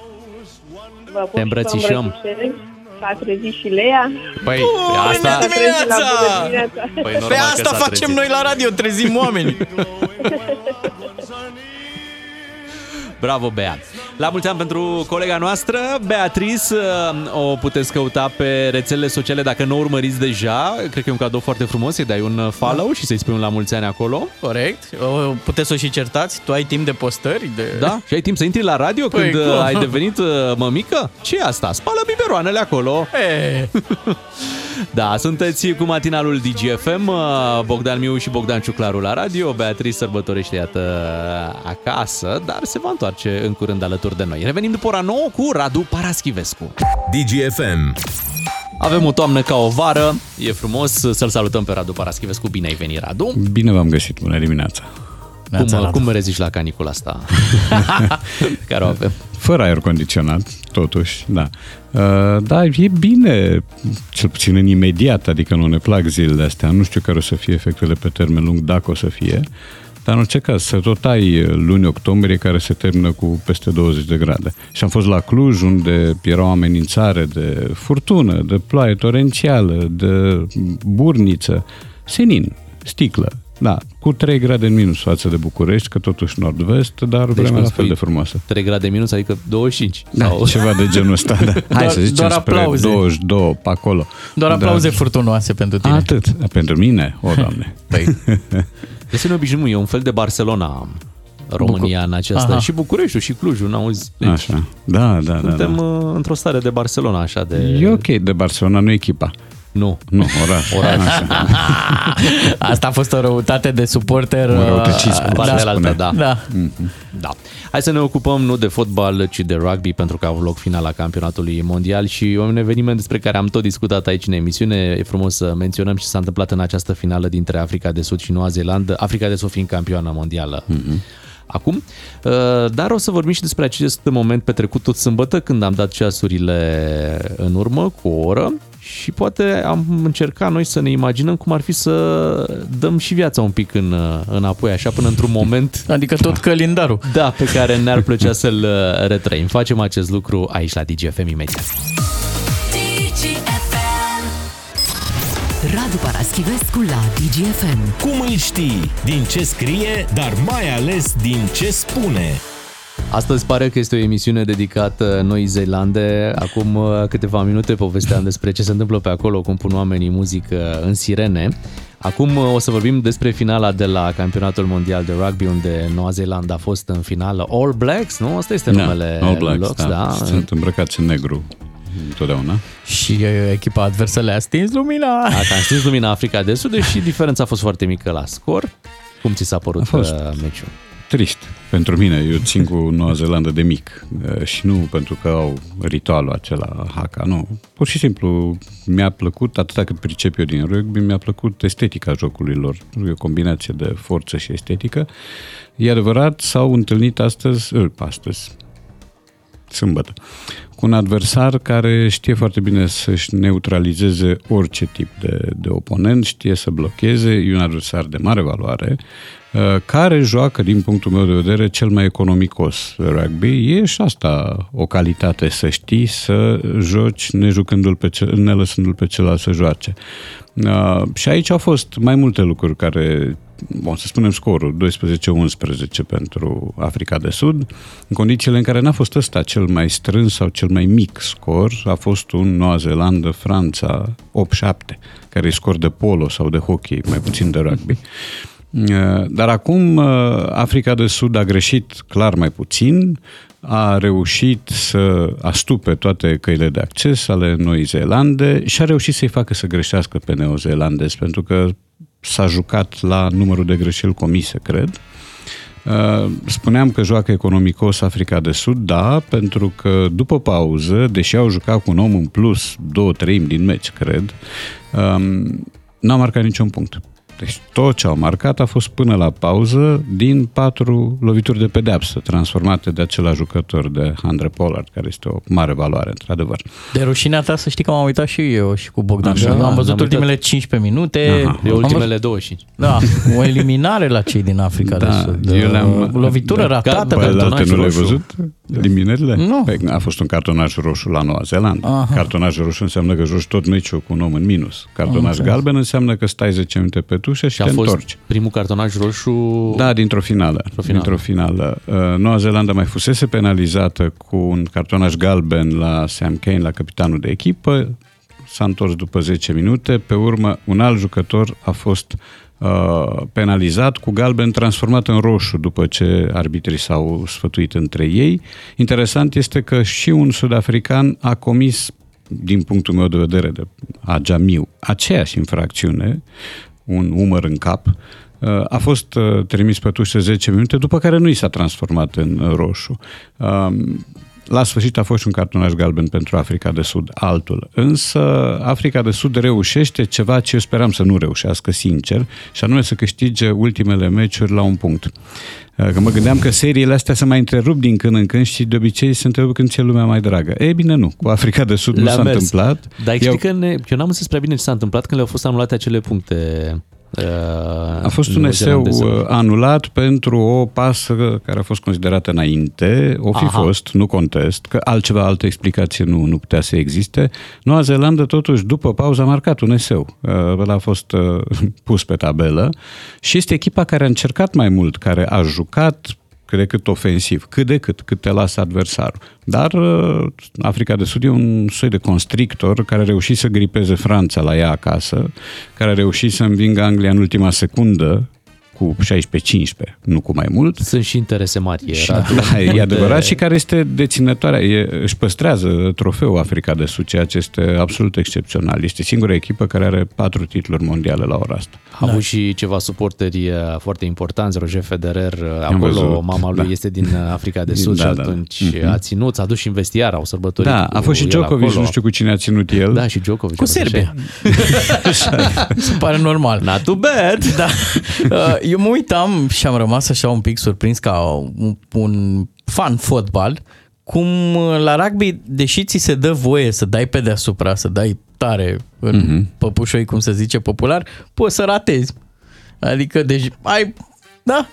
Vă pup Te și îmbrățișăm. vă îmbrățișez. S-a trezit și Lea. Păi, S-a asta... trezit la bună dimineața. Păi, Pe normal că asta s-a facem trezit. noi la radio, trezim oamenii. Bravo, Bea! La mulți ani pentru colega noastră, Beatriz, o puteți căuta pe rețelele sociale dacă nu o urmăriți deja. Cred că e un cadou foarte frumos, să-i dai un follow și să-i spui un la mulți ani acolo. Corect. O, Puteți să o și certați? Tu ai timp de postări? De... Da? Și ai timp să intri la radio Păi, când cum? uh, ai devenit uh, mămică? ce e asta? Spală biberoanele acolo. E, Da, sunteți cu matinalul DGFM, uh, Bogdan Miu și Bogdan Ciuclaru la radio. Beatriz sărbătorește, iată, acasă, dar se va întoarce în curând alături de noi. Revenim după ora 9 cu Radu Paraschivescu. DGFM. Avem o toamnă ca o vară, e frumos să-l salutăm pe Radu Paraschivescu. Bine ai venit, Radu! Bine v-am găsit, bună dimineața. Cum, cum rezici la canicula asta care o avem? Fără aer condiționat, totuși, da. Uh, Da, e bine, cel puțin în imediat, adică nu ne plac zilele astea. Nu știu care o să fie efectele pe termen lung, dacă o să fie. Dar în orice caz, să tot ai luni octombrie care se termină cu peste 20 de grade. Și am fost la Cluj, unde era o amenințare de furtună, de ploaie torențială, de burniță. Senin, sticlă, da, cu 3 grade în minus față de București, că totuși nord-vest, dar Deci vremea cum la spui, fel de frumoasă. 3 grade minus, adică 25. Da, sau... ceva de genul ăsta. Da. Hai Doar- să zicem doar spre aplauze. 22, pe acolo. Doar Da. aplauze furtunoase pentru tine. Atât. Pentru mine? O, Doamne. Păi, Deci să ne obișnuim, e un fel de Barcelona România Bucu- în aceasta. Aha. Și Bucureștiul și Clujul, n-auzi? Deci Așa. Da, da, da. Suntem da. uh, într-o stare de Barcelona, așa de... E ok de Barcelona, nu echipa. Nu. Nu, oraș. Oraș. Așa. asta a fost o răutate de suporter. Un uh, răutăcism, În partea se altă, spune. da. Da. Da. Hai să ne ocupăm nu de fotbal, ci de rugby, pentru că a avut loc finala campionatului mondial și un eveniment despre care am tot discutat aici în emisiune. E frumos să menționăm ce s-a întâmplat în această finală dintre Africa de Sud și Noua Zeelandă. Africa de Sud fiind campioană mondială. Acum, Uh, dar o să vorbim și despre acest moment petrecut tot sâmbătă când am dat ceasurile în urmă cu o oră și poate am încercat noi să ne imaginăm cum ar fi să dăm și viața un pic în, uh, înapoi, așa până într-un moment Adică tot calendarul. da, pe care ne-ar plăcea să-l uh, retrăim. Facem acest lucru aici la DGFM imediat. Radu Paraschivescu la DGFM. Cum îl știi? Din ce scrie, dar mai ales din ce spune. Astăzi pare că este o emisiune dedicată Noi Zeelande. Acum uh, câteva minute povesteam despre ce se întâmplă pe acolo, cum pun oamenii muzică în sirene. Acum uh, o să vorbim despre finala de la Campionatul Mondial de Rugby, unde Noua Zeelandă a fost în finală. All Blacks, nu? Asta este numele All Blacks, Lux, da. da. Sunt îmbrăcați în negru întotdeauna. Și uh, echipa adversă le-a stins lumina. Asta am stins lumina Africa de Sud, deși diferența a fost foarte mică la scor. Cum ți s-a părut A fost. uh, meciul? Trist pentru mine. Eu țin cu Noua Zeelandă de mic uh, și nu pentru că au ritualul acela haka, nu. Pur și simplu mi-a plăcut, atâta cât pricep eu din rugby, mi-a plăcut estetica jocului lor. E o combinație de forță și estetică. E adevărat, s-au întâlnit astăzi, uh, astăzi, sâmbătă, cu un adversar care știe foarte bine să-și neutralizeze orice tip de, de oponent, știe să blocheze, e un adversar de mare valoare, uh, care joacă, din punctul meu de vedere, cel mai economicos rugby. E și asta o calitate, să știi să joci nejucându-l pe cel, nelăsându-l pe celălalt să joace. Uh, și aici au fost mai multe lucruri care bun, să spunem scorul, 12-11 pentru Africa de Sud, în condițiile în care n-a fost ăsta cel mai strâns sau cel mai mic scor, a fost un Noua Zeelandă, Franța 8-7, care e scor de polo sau de hockey, mai puțin de rugby. Uh, Dar acum uh, Africa de Sud a greșit clar mai puțin, a reușit să astupe toate căile de acces ale Noii Zeelande și a reușit să-i facă să greșească pe neozeelandezi, pentru că s-a jucat la numărul de greșeli comise, cred. Uh, Spuneam că joacă economicos Africa de Sud, da, pentru că după pauză, deși au jucat cu un om în plus, două treimi din meci, cred, um, n-au marcat niciun punct. Deci tot ce au marcat a fost până la pauză din patru lovituri de pedeapsă transformate de acela jucător de Andre Pollard, care este o mare valoare, într-adevăr. De rușinea ta să știi că m-am uitat și eu și cu Bogdan. Așa, am văzut ne-am uitat. ultimele 15 minute. Aha. De Am ultimele văzut- 25. Da, o eliminare la cei din Africa Da, de Sud. eu le-am- Lovitură da. ratată. Bă, pentru- Pe alte nu le-ai roșu. Văzut? Eliminările? Nu. Păi, a fost un cartonaj roșu la Noua Zeelandă. Aha. Cartonaj roșu înseamnă că joci tot meciul cu un om în minus. Cartonaj înțeles. galben înseamnă că stai 10 minute pe tușă și, Și a te fost întorci. primul cartonaj roșu. Da, dintr-o finală. Dintr-o finală. Dintr-o finală. Uh, Noua Zeelandă mai fusese penalizată cu un cartonaj galben la Sam Kane, la capitanul de echipă. S-a întors după 10 minute. Pe urmă, un alt jucător a fost uh, penalizat cu galben transformat în roșu după ce arbitrii s-au sfătuit între ei. Interesant este că și un sud-african a comis din punctul meu de vedere de Ajamiu, aceeași infracțiune, un umăr în cap, uh, a fost uh, trimis pe tușă 10 minute, după care nu i s-a transformat în uh, roșu. Um, La sfârșit a fost și un cartonaj galben pentru Africa de Sud, altul. Însă Africa de Sud reușește ceva ce eu speram să nu reușească, sincer, și anume să câștige ultimele meciuri la un punct. Uh, Că mă gândeam că seriile astea se mai întrerup din când în când și de obicei se întrerup când ți-e lumea mai dragă. Ei bine, nu. Cu Africa de Sud nu Le-a s-a mers. întâmplat. Dar Eu- explică-ne, eu n-am înțeles prea bine ce s-a întâmplat când le-au fost anulate acele puncte. Uh, A fost un eseu neozeelandeze. uh, anulat pentru o pasă care a fost considerată înainte, o fi Aha. fost, nu contest, că altceva, altă explicație nu, nu putea să existe. Noua Zeelandă, totuși, după pauză, a marcat un eseu. Uh, Ăla a fost uh, pus pe tabelă și este echipa care a încercat mai mult, care a jucat cât de cât ofensiv, cât de cât, cât te lasă adversarul. Dar uh, Africa de Sud e un soi de constrictor care a reușit să gripeze Franța la ea acasă, care a reușit să învingă Anglia în ultima secundă cu 16-15, nu cu mai mult. Sunt și interese mari. Era Da, e adevărat și care este deținătoarea, e, își păstrează trofeul Africa de Sud, ceea ce este absolut excepțional. Este singura echipă care are patru titluri mondiale la ora asta. A avut și ceva suporteri uh, foarte importanți, Roger Federer, uh, Am acolo văzut, mama lui da. este din uh, Africa de Din- Sud da, și da, da. atunci Mhm. a ținut, s-a dus și în vestiar, au sărbătorit Da, cu a fost și el Djokovic, acolo. nu știu cu cine a ținut el. Da, și Djokovic. Cu a fost Serbia. așa. Se pare normal. Not too bad. Da. Uh, Eu mă uitam și am rămas așa un pic surprins ca un, un fan fotbal cum uh, la rugby, deși ți se dă voie să dai pe deasupra, să dai tare în Mhm. mm-hmm. păpușoi, cum se zice popular, poți să ratezi. Adică, deci, ai, da,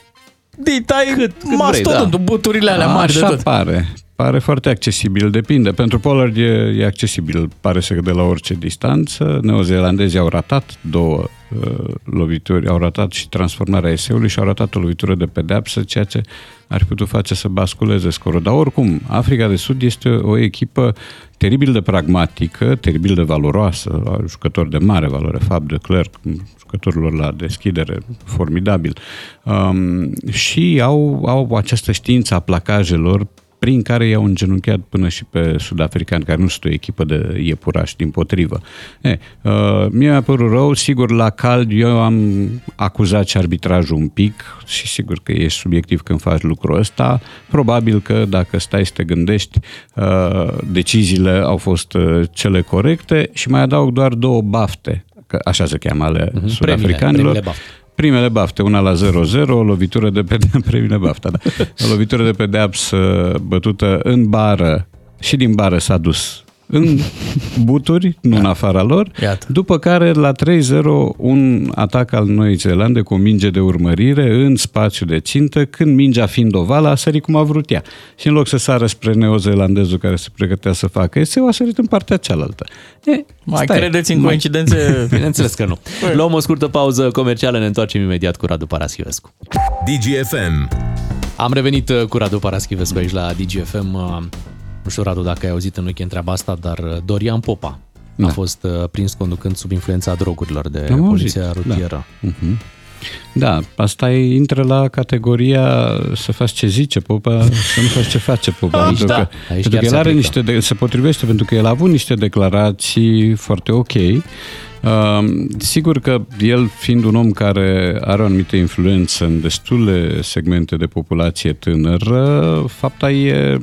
dai cât, cât vrei, mastodontul, da. buturile alea mari de Așa tot. pare. Pare foarte accesibil, depinde. Pentru Pollard e, e accesibil, pare să de la orice distanță. Neozeelandezii au ratat două uh, lovituri, au ratat și transformarea eseului și au ratat o lovitură de pedeapsă, ceea ce ar fi putut face să basculeze scorul. Dar oricum, Africa de Sud este o echipă teribil de pragmatică, teribil de valoroasă, jucători de mare valoare, Fab de Clerc, jucătorilor la deschidere, formidabil. Um, și au, au această știință a placajelor prin care i-au îngenunchiat până și pe sud-africani, care nu sunt o echipă de iepurași, din potrivă. E, uh, mie mi-a părut rău, sigur, la cald eu am acuzat și arbitrajul un pic și sigur că ești subiectiv când faci lucrul ăsta. Probabil că dacă stai să te gândești, uh, deciziile au fost uh, cele corecte și mai adaug doar două bafte, că așa se cheamă ale uh-huh. sud-africanilor. Premiile, premiile bafte primele bafte, una la 0-0, o lovitură de pedeapsă, primele bafte, da. o lovitură de pedeapsă bătută în bară și din bară s-a dus în buturi, nu în afara lor, Iată. după care la 3-0 un atac al Noii Zeelande cu o minge de urmărire în spațiu de țintă, când mingea fiind ovală a sărit cum a vrut ea. Și în loc să sară spre neozeelandezul care se pregătea să facă eseu, a sărit în partea cealaltă. E, mai stai, credeți în coincidențe? Bineînțeles că nu. Păi. Luăm o scurtă pauză comercială, ne întoarcem imediat cu Radu Paraschivescu. DGFM am revenit uh, cu Radu Paraschivescu aici la DGFM. Nu știu, Radu, dacă ai auzit în weekend treaba asta, dar uh, Dorian Popa da. a fost uh, prins conducând sub influența drogurilor de Am poliția auzit. rutieră. Da. Uh-huh. Da, asta intră la categoria să faci ce zice Popa, să nu faci ce face Popa. Aici, pentru da. că, Aici pentru că el are niște de, se potrivește, pentru că el a avut niște declarații foarte ok. Uh, sigur că el, fiind un om care are o anumită influență în destule segmente de populație tânără, fapta e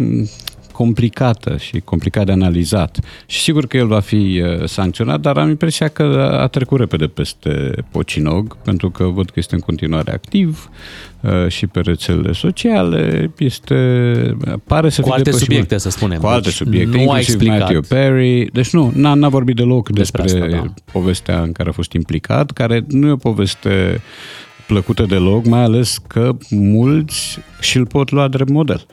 complicată și complicat de analizat. Și sigur că el va fi uh, sancționat, dar am impresia că a trecut repede peste Pocinog, pentru că văd că este în continuare activ uh, și pe rețelele sociale. Este, pare să cu fie alte subiecte, să spunem. Cu alte deci subiecte, nu inclusiv explicat. Matthew Perry. Deci nu, n-a, n-a vorbit deloc despre, despre asta, da. povestea în care a fost implicat, care nu e o poveste plăcută deloc, mai ales că mulți și-l pot lua drept model.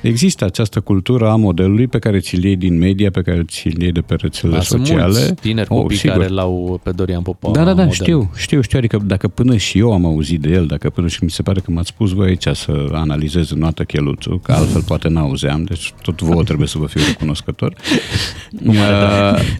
Există această cultură a modelului pe care ți-l iei din media, pe care ți-l iei de pe rețelele da, sociale. Sunt mulți tineri oh, copii sigur. care l-au pe Dorian Popa Da, da, da, model. știu, știu, știu. Adică dacă până și eu am auzit de el, dacă până și mi se pare că m-ați spus voi aici să analizez în noată cheluțul, că altfel poate n-auzeam, deci tot vouă trebuie să vă fiu recunoscător. uh,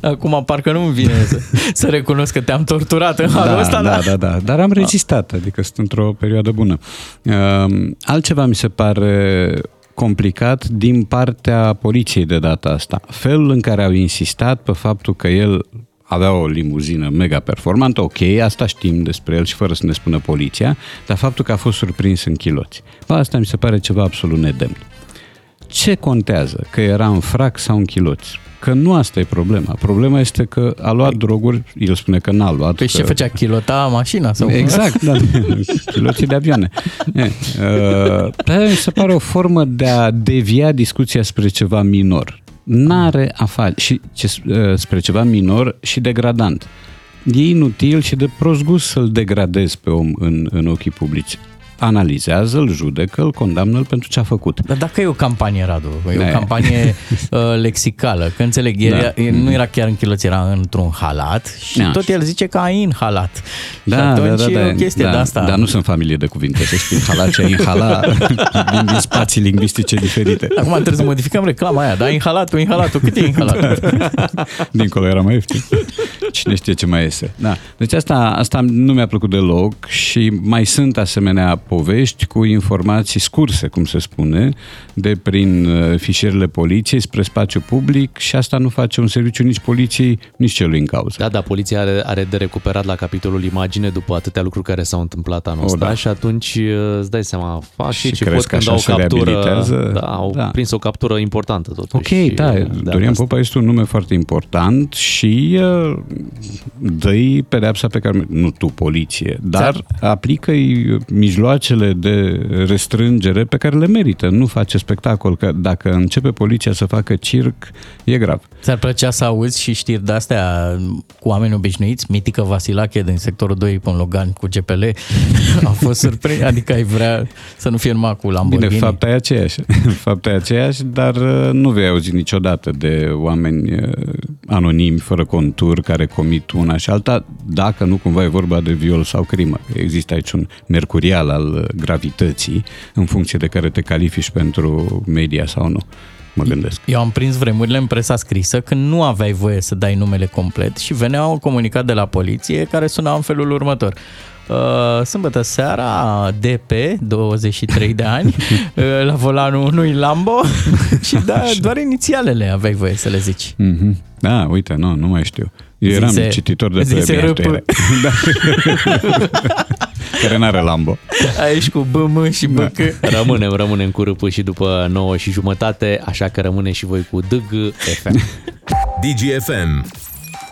Acum parcă nu-mi vine să, să recunosc că te-am torturat în halul da, ăsta. Da, da, da, da, dar am rezistat, adică sunt într-o perioadă bună. Uh, altceva mi se pare complicat din partea poliției de data asta. Felul în care au insistat pe faptul că el avea o limuzină mega performantă, ok, asta știm despre el și fără să ne spună poliția, dar faptul că a fost surprins în chiloți. Bă, asta mi se pare ceva absolut nedemn. Ce contează? Că era în frac sau în chiloți? Că nu asta e problema. Problema este că a luat droguri, el spune că n-a luat. Păi că... ce făcea? Chilota mașina? Sau exact, da. Chiloții de avioane. E, uh, mi se pare o formă de a devia discuția spre ceva minor. N-are a face și ce, uh, spre ceva minor și degradant. E inutil și de prost gust să-l degradezi pe om în, în ochii publici analizează, îl judecă, îl condamnă pentru ce a făcut. Dar dacă e o campanie, Radu, e ne. o campanie uh, lexicală, că înțeleg, da. era, nu era chiar în chiloț, era într-un halat și da. tot el zice că ai în halat. Da, și atunci da, da, da, e o chestie da, de asta. Dar nu sunt familie de cuvinte, să știi, halat și inhala din, din spații lingvistice diferite. Acum trebuie să modificăm reclama aia, da, inhalatul, inhalatul, cât e inhalatul? Dincolo era mai ieftin. Cine știe ce mai iese. Da. Deci asta, asta nu mi-a plăcut deloc și mai sunt asemenea povești cu informații scurse, cum se spune, de prin uh, fișierele poliției spre spațiu public și asta nu face un serviciu nici poliției, nici celui în cauză. Da, da, poliția are, are de recuperat la capitolul imagine după atâtea lucruri care s-au întâmplat anul ăsta da. și atunci uh, îți dai seama, fac și ce pot când au captură. Da, au da. prins o captură importantă totuși. Ok, da, Dorian Popa este un nume foarte important și uh, dă pedeapsa pe care, nu tu, poliție, dar aplică mijloacele de restrângere pe care le merită. Nu face spectacol, că dacă începe poliția să facă circ, e grav. Ți-ar plăcea să auzi și știri de-astea cu oameni obișnuiți? Mitică Vasilache din sectorul doi pe un Logan cu GPL, a fost surprins, adică ai vrea să nu fie numai cu Lamborghini. Bine, fapta e aceeași. fapta e aceeași, dar uh, nu vei auzi niciodată de oameni uh, anonimi, fără contur, care comit una și alta, dacă nu cumva e vorba de viol sau crimă. Există aici un mercurial al uh, gravității, în funcție de care te califici pentru media sau nu mă gândesc. Eu am prins vremurile în presa scrisă când nu aveai voie să dai numele complet și venea un comunicat de la poliție care suna în felul următor. Uh, sâmbătă seara, DP, 23 de ani, uh, la volanul unui Lambo și da, doar inițialele aveai voie să le zici. Mm-hmm. Da, uite, nu, nu mai știu. Eu eram Zise- cititor de zise pe râpă. da. Care n-are Lambo. Aici cu BM și BC. Rămânem, rămânem cu râpul și după 9 și jumătate, așa că rămâne și voi cu DG FM. DGFM.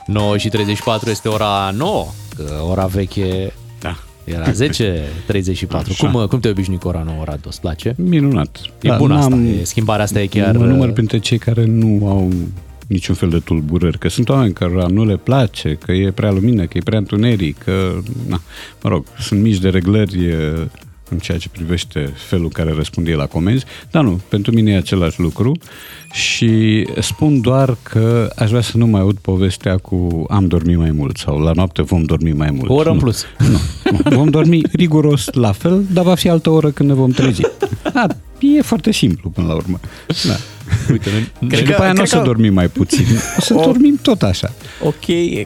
9 și 34 este ora 9, că ora veche Da. era 10, 34. Așa. Cum, cum te obișnui cu ora 9, Radu? Îți place? Minunat. E Da, bună asta, n-am- e, schimbarea asta e chiar... Mă număr printre cei care nu au niciun fel de tulburări, că sunt oameni care nu le place, că e prea lumină, că e prea întuneric, că, na, mă rog, sunt mici de reglări e, în ceea ce privește felul în care răspund ei la comenzi, dar nu, pentru mine e același lucru și spun doar că aș vrea să nu mai aud povestea cu am dormit mai mult sau la noapte vom dormi mai mult. O oră în Nu. plus. Nu, nu. Vom dormi riguros la fel, dar va fi altă oră când ne vom trezi. A, e foarte simplu până la urmă. Da. Uite, noi, Și că- după aia nu o cred să că- dormim mai puțin, o să O- dormim tot așa. Ok,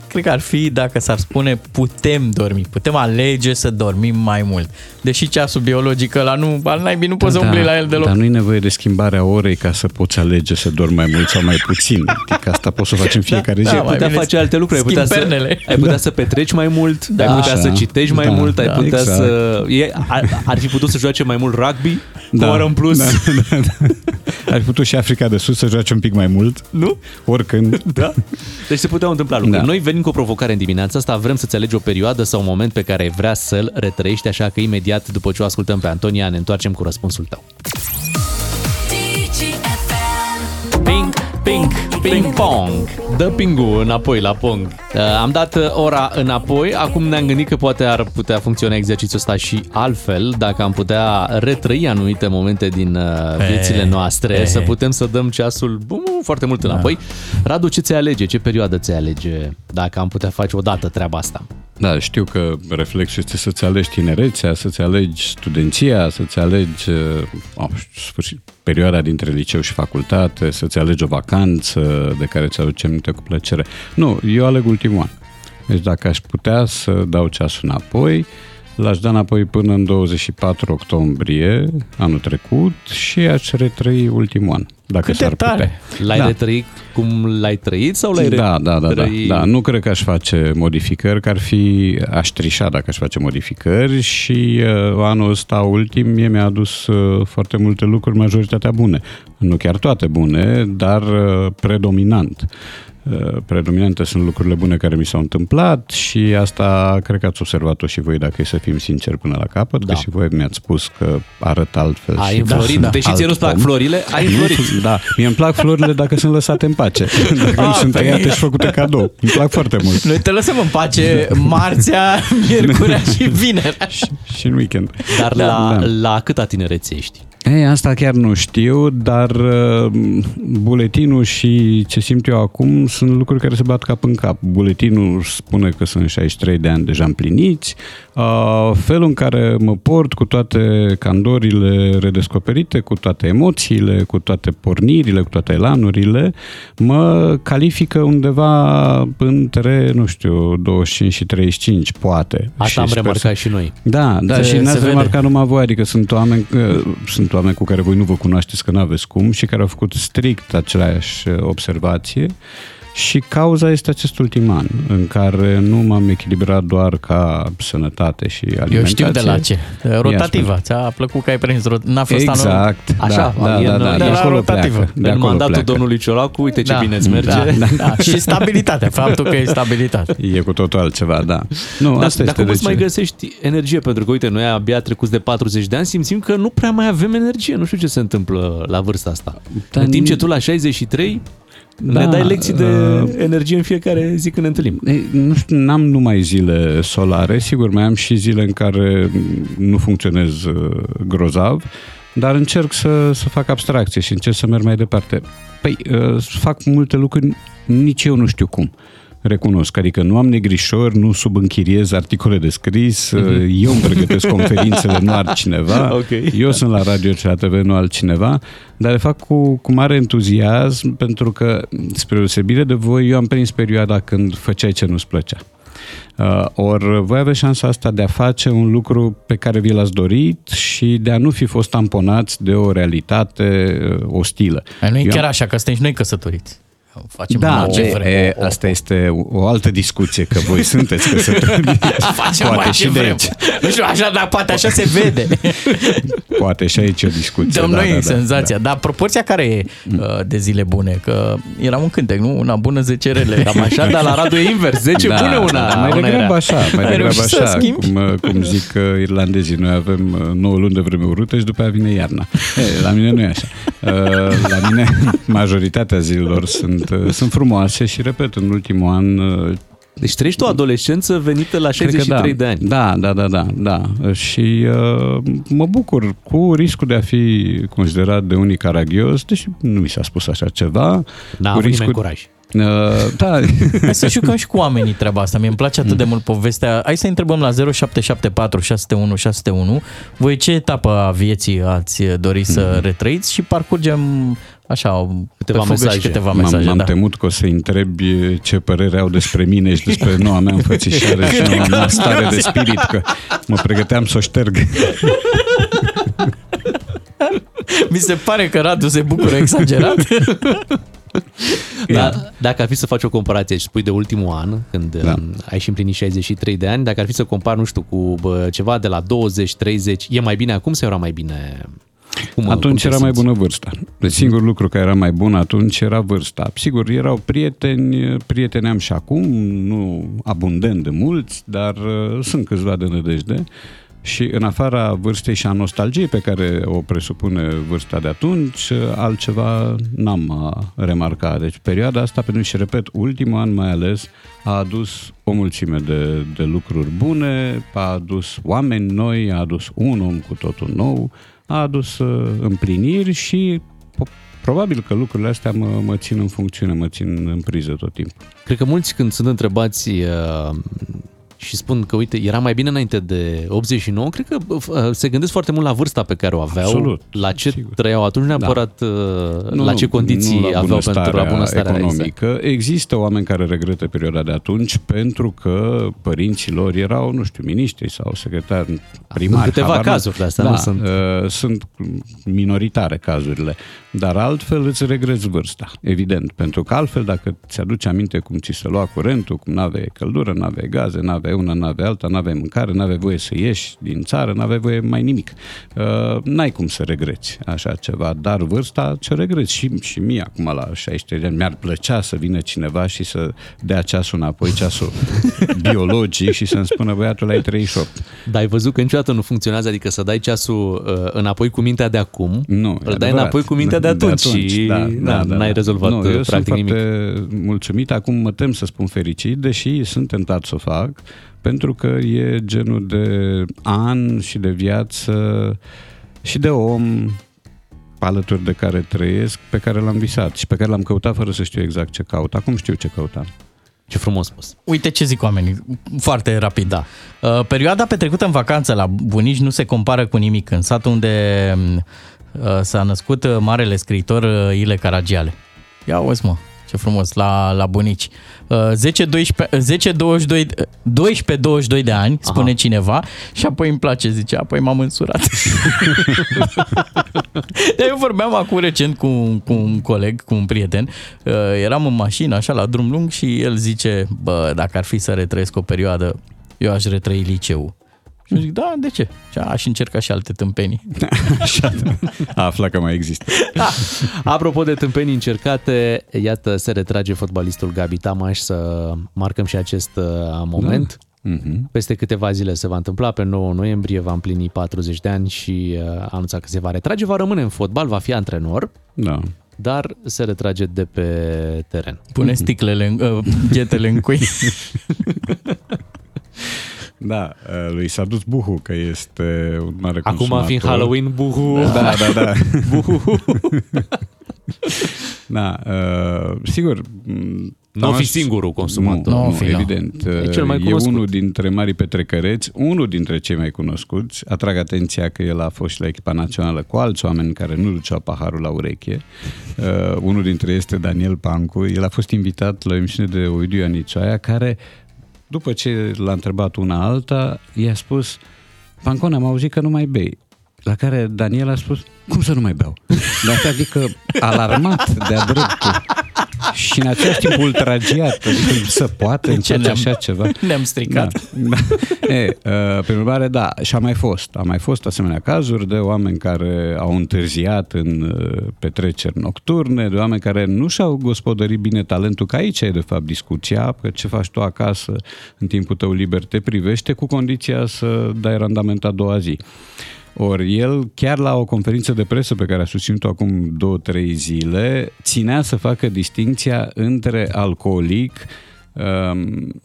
cred că ar fi dacă s-ar spune putem dormi, putem alege să dormim mai mult. Deși ceasul biologic ăla nu, al naibii nu poți să umbli la el deloc. Dar nu e nevoie de schimbarea orei ca să poți alege să dormi mai mult sau mai puțin. Adică asta poți să faci în fiecare da, zi. mai ai putea bine face alte lucruri, ai schimb putea, să, pernele. ai putea să petreci mai mult, Da. ai putea Așa. să citești mai Da, mult, ai da, putea exact. să... E, ar, ar fi putut să joace mai mult rugby, da. o oră în plus. Da, da, da. Ar fi putut și Africa de Sud să joace un pic mai mult. Nu? Oricând. Da? Deci se puteau întâmpla lucruri. Da. Noi venim cu o provocare în dimineața asta, vrem să-ți alegi o perioadă sau un moment pe care ai vrea să-l retrăiești, așa că imediat după ce o ascultăm pe Antonia ne întoarcem cu răspunsul tău. Ping, ping, ping pong. Dă pingul înapoi la pong. Uh, am dat uh, ora înapoi, acum ne-am gândit că poate ar putea funcționa exercițiul ăsta și altfel, dacă am putea retrăi anumite momente din uh, Pe- viețile noastre, pe- să putem să dăm ceasul bum, foarte mult înapoi. Radu, ce ți alege? Ce perioadă ți alege dacă am putea face odată treaba asta? Da, știu că reflexul este să-ți alegi tinerețea, să-ți alegi studenția, să-ți alegi uh, oh, sfârșit, perioada dintre liceu și facultate, să-ți alegi o vacanță de care ți aduce aminte cu plăcere. Nu, eu aleg ultimul an. Deci dacă aș putea să dau ceasul înapoi, l-aș da înapoi până în 24 octombrie anul trecut și aș retrăi ultimul an. Dacă Cât de s-ar putea. tare! L-ai Da. retrăit cum l-ai trăit sau l-ai Da, da, da, da, retrăi- da. Nu cred că aș face modificări, că ar fi, aș trișa dacă aș face modificări și uh, anul ăsta ultim mie mi-a adus uh, foarte multe lucruri, majoritatea bune. Nu chiar toate bune, dar uh, predominant. Uh, predominante sunt lucrurile bune care mi s-au întâmplat și asta cred că ați observat-o și voi dacă e să fim sinceri până la capăt, Da. că și voi mi-ați spus că arăt altfel. Ai și înflorit, sunt deși alt ție nu-ți plac om. florile, ai înflorit. Da, mie îmi plac florile dacă sunt lăsate în pace. Dacă nu Ah, sunt păi- tăiate și făcute cadou. Îmi plac foarte mult. Noi te lăsăm în pace marțea, miercurea și vinerea. Și, și în weekend. Dar Da, la, da. la câta tinerețe ești? Ei, asta chiar nu știu, dar uh, buletinul și ce simt eu acum sunt lucruri care se bat cap în cap. Buletinul spune că sunt 63 de ani deja împliniți, uh, felul în care mă port cu toate candorile redescoperite, cu toate emoțiile, cu toate pornirile, cu toate elanurile, mă califică undeva între, nu știu, 25 și 35, poate. Asta Și am sper să- remarcat și noi. da, da, Se- și se n-ați vede. remarcat numai voi, adică sunt oameni, uh, sunt oameni cu care voi nu vă cunoașteți, că n-aveți cum și care au făcut strict aceleași uh, observație și cauza este acest ultim an, în care nu m-am echilibrat doar ca sănătate și alimentație. Eu știu de la ce. Rotativa. Ți-a plăcut că ai prins rot... N-a fost anul... Exact, Așa, da, da, e da, în- da, e de la acolo rotativă. pleacă. De în acolo mandatul pleacă. domnului Ciolacu, uite ce Da, bine îți merge. Da, da. Și stabilitatea, faptul că e stabilitate. E cu totul altceva, da. Nu, Dar, asta dar este cum de îți mai ce. găsești energie? Pentru că, uite, noi abia trecuți de 40 de ani simțim că nu prea mai avem energie. Nu știu ce se întâmplă la vârsta asta. Dar în timp ce ni- tu la 63, ne Da, dai lecții de uh, energie în fiecare zi când ne întâlnim. Ei, Nu știu, n-am numai zile solare, sigur mai am și zile în care nu funcționez uh, grozav, dar încerc să, să fac abstracție și încerc să merg mai departe. Păi, uh, fac multe lucruri, nici eu nu știu cum. Recunosc, adică nu am negrișori, nu subînchiriez articole de scris, uh, eu îmi pregătesc conferințele, nu altcineva, Ok. eu sunt la radio și la TV, nu altcineva, dar le fac cu, cu mare entuziasm pentru că, spre deosebire de voi, eu am prins perioada când făceai ce nu-ți plăcea. Uh, ori voi aveți șansa asta de a face un lucru pe care vi l-ați dorit și de a nu fi fost tamponați de o realitate uh, ostilă. Ai nu e Eu am- chiar așa, că suntem și noi căsătoriți. Facem Da, ce e, vrem. e, asta este o, o altă discuție, că voi sunteți căsătoriți. Facem poate mai și ce de vrem. aici. Nu știu, așa, dar poate așa se vede. Poate și aici e o discuție. Dăm da, noi da, da, senzația. Dar proporția care e uh, de zile bune? Că era un cântec, nu? Una bună, 10 rele. Cam așa, dar la Radu e invers. 10 Da, bune una. da, mai una degrabă era. așa, mai Ai degrabă reușit să așa, schimbi? cum, uh, cum zic uh, irlandezii. Noi avem uh, 9 luni de vreme urâtă și după aia vine iarna. E, la mine nu e așa. Uh, La mine majoritatea zilelor sunt, uh, sunt frumoase și, repet, în ultimul an uh, Deci trăiești o adolescență venită la Cred că 63 da. de ani. Da, da, da, da, da. Și uh, mă bucur cu riscul de a fi considerat de unii caragios, deși nu mi s-a spus așa ceva. N-a cu avut nimeni curaj. Uh, da, Hai să jucăm și cu oamenii treaba asta. Mie îmi place atât de mult povestea. Hai să întrebăm la 0774 601 601 voi ce etapă a vieții ați dori să retrăiți și parcurgem așa Câteva pe fugă mesaje. Și câteva m-am, mesaje m-am da. temut că o să întrebi ce părere au despre mine și despre noua mea înfățișare și noua mea stare de spirit, că mă pregăteam să o șterg. Mi se pare că Radu se bucură exagerat. Da, dacă ar fi să faci o comparație și spui de ultimul an, când Da. da. ai și împlinit 63 de ani, dacă ar fi să compari, nu știu, cu bă, ceva de la 20, 30, e mai bine acum sau era mai bine? Cum, cum Atunci te era mai simți? bună vârsta. Deci singurul lucru care era mai bun atunci era vârsta. Sigur, erau prieteni, prieteni am și acum, nu abundent de mulți, dar uh, sunt câțiva de nădejde. Și în afara vârstei și a nostalgiei pe care o presupune vârsta de atunci, uh, altceva n-am uh, remarcat. Deci perioada asta, pentru și repet, ultimul an mai ales, a adus o mulțime de, de lucruri bune, a adus oameni noi, a adus un om cu totul nou, a adus uh, împliniri și po- probabil că lucrurile astea mă, mă țin în funcțiune, mă țin în priză tot timpul. Cred că mulți când sunt întrebați uh, și spun că, uite, era mai bine înainte de 89, cred că uh, se gândesc foarte mult la vârsta pe care o aveau, Absolut, la ce sigur. trăiau atunci, neapărat uh, Nu, la ce condiții nu la aveau pentru la bunăstarea bunăstarea economică. Există oameni care regretă perioada de atunci pentru că părinții lor erau, nu știu, miniștri sau secretari primari. câteva habar n-am. cazuri de astea, da, nu sunt- Uh, sunt minoritare cazurile. Dar altfel îți regreți vârsta, evident. Pentru că altfel, dacă ți-aduci aminte cum ți se lua curentul, cum n-aveai căldură, n-aveai gaze, n-aveai una, n-aveai alta, n-aveai mâncare, n-aveai voie să ieși din țară, n-aveai voie mai nimic. Uh, n-ai cum să regreți așa ceva, dar vârsta ce regreți. Și, și mie acum la 63 de ani mi-ar plăcea să vină cineva și să dea ceasul înapoi, ceasul biologic și să-mi spună băiatul ai 38. Dar ai văzut că niciodată nu funcționează, adică să dai ceasul uh, înapoi cu mintea de acum, Nu, îl e dai adevărat. înapoi cu mintea de atunci, și da, n-ai rezolvat nu, uh, eu practic sunt nimic. foarte mulțumit, acum mă tem să spun fericit, deși sunt tentat să o fac, pentru că e genul de an și de viață și de om alături de care trăiesc, pe care l-am visat și pe care l-am căutat fără să știu exact ce caut. Acum știu ce căutam. Ce frumos spus. Uite ce zic oamenii, foarte rapid. Da. Uh, perioada petrecută în vacanță la bunici nu se compară cu nimic. În satul unde uh, s-a născut uh, marele scriitor uh, Ile Caragiale. Ia uzi mă, ce frumos, la, la bunici. Uh, 10, 12, 10 22, 12, 22 de ani, spune Aha. cineva, și apoi îmi place, zice, apoi m-am însurat. Dar eu vorbeam acum recent cu, un- cu un coleg, cu un prieten, uh, eram în mașină, așa, la drum lung și el zice, bă, dacă ar fi să retrăiesc o perioadă, eu aș retrăi liceul. Și eu zic, da, de ce? Și aș încerca și alte tâmpenii. Așa, a aflat că mai există. Apropo de tâmpenii încercate, iată, se retrage fotbalistul Gabi Tamaș să marcăm și acest uh, moment. Mhm. Peste câteva zile se va întâmpla, pe 9 noiembrie va împlini 40 de ani și uh, a anunțat că se va retrage, va rămâne în fotbal, va fi antrenor. Da. dar se retrage de pe teren. Pune sticlele, în, uh, ghetele în cui. Da, uh, lui s-a dus buhu că este un mare Acum consumator. fiind Halloween, buhu. Da, da, da. buhu. Da, uh, sigur. m, Nu o fi Tamaș- singurul consumator. Nu, Nu o nu, fi, da. evident. E cel mai e cunoscut. unul dintre marii petrecăreți, unul dintre cei mai cunoscuți. Atrag atenția că el a fost și la echipa națională cu alți oameni care nu duceau paharul la ureche. Uh, unul dintre ei este Daniel Pancu. El a fost invitat la o emisiune de Ovidiu Ianicioaia, care, după ce l-a întrebat una alta, i-a spus Pancon, am auzit că nu mai bei. La care Daniel a spus, cum să nu mai beau? Dar adică alarmat de-a dreptul. Și în același timp ultragiat, adică să poate ce face ne-am- așa ceva. ne-am stricat. Da. da. E, uh, prin urmare, da, și a mai fost. A mai fost asemenea cazuri de oameni care au întârziat în uh, petreceri nocturne, de oameni care nu și-au gospodărit bine talentul, că aici e de fapt discuția, că ce faci tu acasă în timpul tău liber te privește cu condiția să dai randament a doua zi. Ori el, chiar la o conferință de presă pe care a susținut-o acum două, trei zile, ținea să facă distinția între alcoolic um,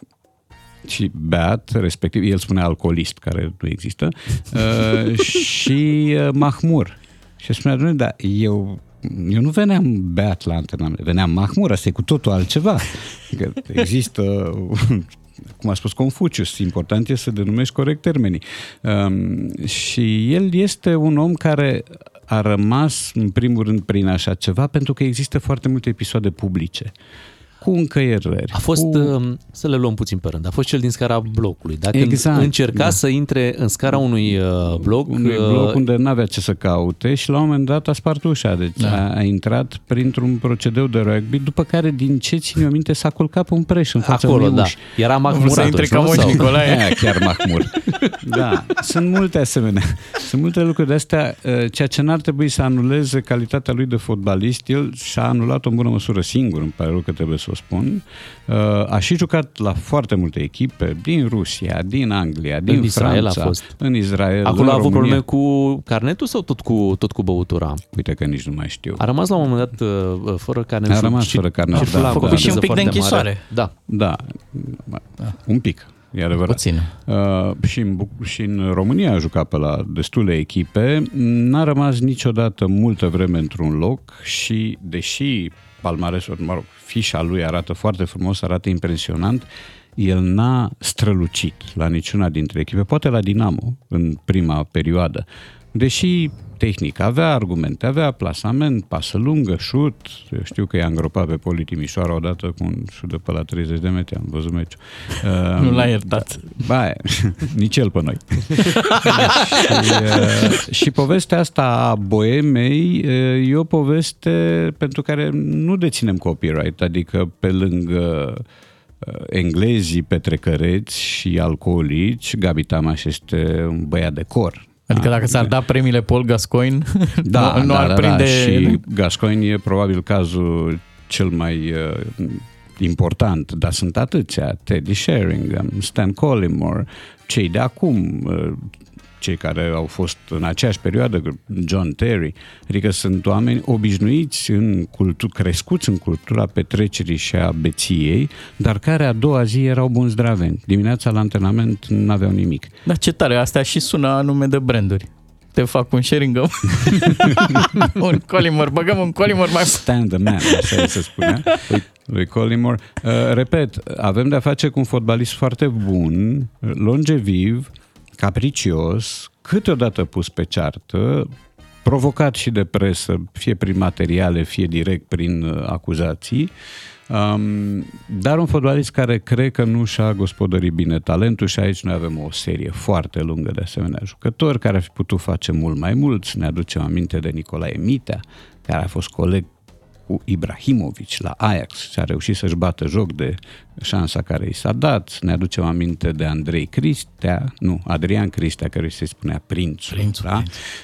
și beat, respectiv, el spune alcoolist, care nu există, uh, și uh, mahmur. Și spunea, domnule, dar eu, eu nu veneam beat la antrenament, veneam mahmur, asta e cu totul altceva. Că există cum a spus Confucius, important este să denumești corect termenii. Um, și el este un om care a rămas, în primul rând, prin așa ceva, pentru că există foarte multe episoade publice cu încăierări. A fost, cu... uh, să le luăm puțin pe rând, a fost cel din scara blocului. Dacă Exact, încerca da. să intre în scara unui uh, bloc, unui uh, bloc unde nu avea ce să caute și la un moment dat a spart ușa, deci da. a, a intrat printr-un procedeu de rugby, după care, din ce țin eu minte, s-a culcat pe un preș în fața acolo, unei da. uși. Era Vrut mahmur să intre atunci, ca nu? Moș Sau- Nicolae. Aia, chiar mahmur. Da, sunt multe asemenea. Sunt multe lucruri de astea, uh, ceea ce n-ar trebui să anuleze calitatea lui de fotbalist. El și-a anulat-o în bună măsură singur, îmi pare rău că trebuie să o spun. Uh, A și jucat la foarte multe echipe, din Rusia, din Anglia, din Israel a Franța, fost. în Israel, Acolo în a avut România. probleme cu carnetul sau tot cu, tot cu băutura? Uite că nici nu mai știu. A rămas la un moment dat uh, fără carnet. A și- rămas și- fără carnet, și da, la da, o da. Și un pic de foarte mare. închisoare. Da. Da, un pic, e adevărat. Puțin. Uh, și, în, Buc- și în România a jucat pe la destule echipe, n-a rămas niciodată multă vreme într-un loc și, deși palmaresul, mă rog, fișa lui arată foarte frumos, arată impresionant, el n-a strălucit la niciuna dintre echipe, poate la Dinamo în prima perioadă. Deși tehnic avea argumente, avea plasament, pasă lungă, șut, eu știu că i-a îngropat pe Poli Timișoara odată cu un șut de pe la 30 de metri, am văzut meciul. Uh, Nu l-a iertat. Ba, nici el pe noi. și, uh, și povestea asta a boemei uh, e o poveste pentru care nu deținem copyright, adică pe lângă uh, englezii petrecăreți și alcoolici, Gabi Tamaș este un băiat de cor. Adică dacă s-ar da premiile Paul Gascoigne, Da, nu, nu da, ar da, prinde... da. Și Gascoigne e probabil cazul cel mai uh, important, dar sunt atâția. Teddy Sheringham, Stan Collymore, cei de acum, uh, cei care au fost în aceeași perioadă, John Terry, adică sunt oameni obișnuiți în cultu- crescuți în cultura petrecerii și a beției, dar care a doua zi erau buni zdraveni. Dimineața la antrenament nu aveau nimic. Da, ce tare, astea și sună a nume de branduri. Te fac un Sheringham, un Collymore, băgăm un Collymore mai... Stand the man, așa se spunea, lui, lui Collymore. Uh, repet, avem de-a face cu un fotbalist foarte bun, longeviv, capricios, câteodată pus pe ceartă, provocat și de presă, fie prin materiale, fie direct prin uh, acuzații, um, dar un fotbalist care cred că nu și-a gospodărit bine talentul și aici noi avem o serie foarte lungă de asemenea jucători care ar fi putut face mult mai mulți. Ne aducem aminte de Nicolae Mitea, care a fost coleg cu Ibrahimovic la Ajax și a reușit să-și bată joc de șansa care i s-a dat. Ne aducem aminte de Andrei Cristea, nu, Adrian Cristea, care se spunea prințul, Prințul, da?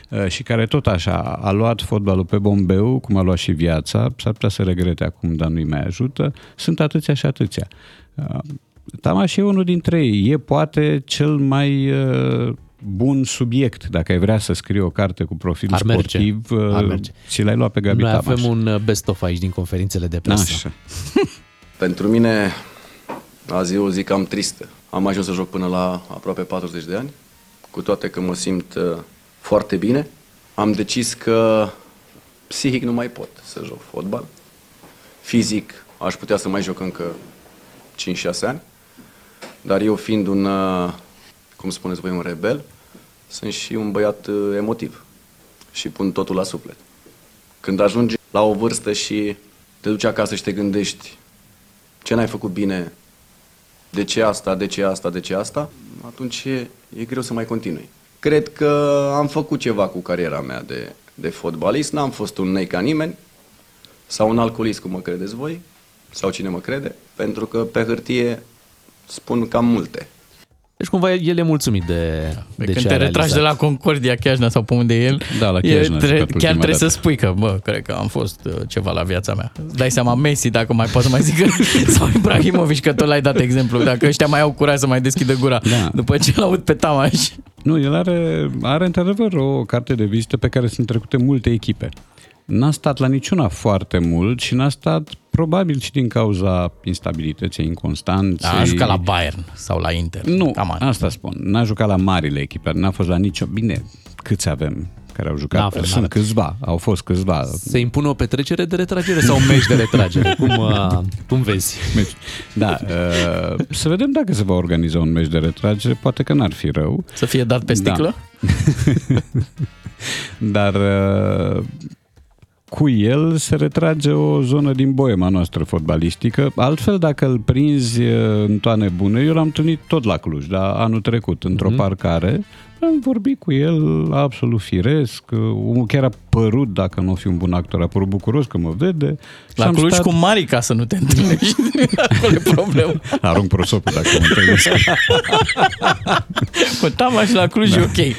Uh, și care tot așa a luat fotbalul pe bombeu, cum a luat și viața, s-ar putea să regrete acum, dar nu-i mai ajută. Sunt atâția și atâția. Uh, Tamaș e unul dintre ei. E poate cel mai uh, bun subiect. Dacă ai vrea să scrii o carte cu profil Ar merge. sportiv, uh, Ar merge. ți l-ai luat pe Gabi Noi Tamaș. avem un uh, best-of aici din conferințele de presă. Așa. Pentru mine, azi e o zi cam tristă. Am ajuns să joc până la aproape 40 de ani, cu toate că mă simt uh, foarte bine. Am decis că psihic nu mai pot să joc fotbal. Fizic aș putea să mai joc încă 5-6 ani, dar eu fiind un, uh, cum spuneți voi, un rebel, sunt și un băiat uh, emotiv și pun totul la suflet. Când ajungi la o vârstă și te duci acasă și te gândești ce n-ai făcut bine, de ce asta, de ce asta, de ce asta, atunci e, e greu să mai continui. Cred că am făcut ceva cu cariera mea de, de fotbalist, n-am fost un nei ca nimeni, sau un alcoolist, cum mă credeți voi, sau cine mă crede, pentru că pe hârtie spun cam multe. Deci cumva el e mulțumit de, de Când ce te a retragi de realizat. la Concordia, Chiajna sau pe unde e el, Da, la e, Chiajna a tre- jucat chiar ultima trebuie dată. să spui că, bă, cred că am fost uh, ceva la viața mea. Îți Dai seama, Messi, dacă mai poate să mai zică, sau Ibrahimovic, că tot l-ai dat exemplu, dacă ăștia mai au curaj să mai deschidă gura Da. după ce l-aud pe Tamaș. Nu, el are, are într-adevăr o carte de vizită pe care sunt trecute multe echipe. N-a stat la niciuna foarte mult și n-a stat probabil și din cauza instabilității, inconstanței. A jucat la Bayern sau la Inter. Nu, Cam asta spun. N-a jucat la marile echipe, n-a fost la nicio... Bine, câți avem care au N-a jucat? fost, Sunt n-a. câțiva, au fost câțiva. Se impune o petrecere de retragere sau un meci de retragere? Cum, uh, cum vezi? Meci. Da, uh, să vedem dacă se va organiza un meci de retragere, poate că n-ar fi rău. Să fie dat pe sticlă? Dar uh, cu el se retrage o zonă din boema noastră fotbalistică. Altfel, dacă îl prinzi uh, în toane bune, eu l-am întâlnit tot la Cluj, dar anul trecut, într-o Mhm. mm-hmm. parcare, am vorbit cu el absolut firesc, uh, omul chiar a părut, dacă nu o fi un bun actor, a părut bucuros că mă vede. Și La am Cluj stat- cu Mari ca să nu te întâlnești. Acolo e problemă. Arunc prosopul dacă mă întâlnesc. Cu Tamaș la Cluj Da. e ok. E,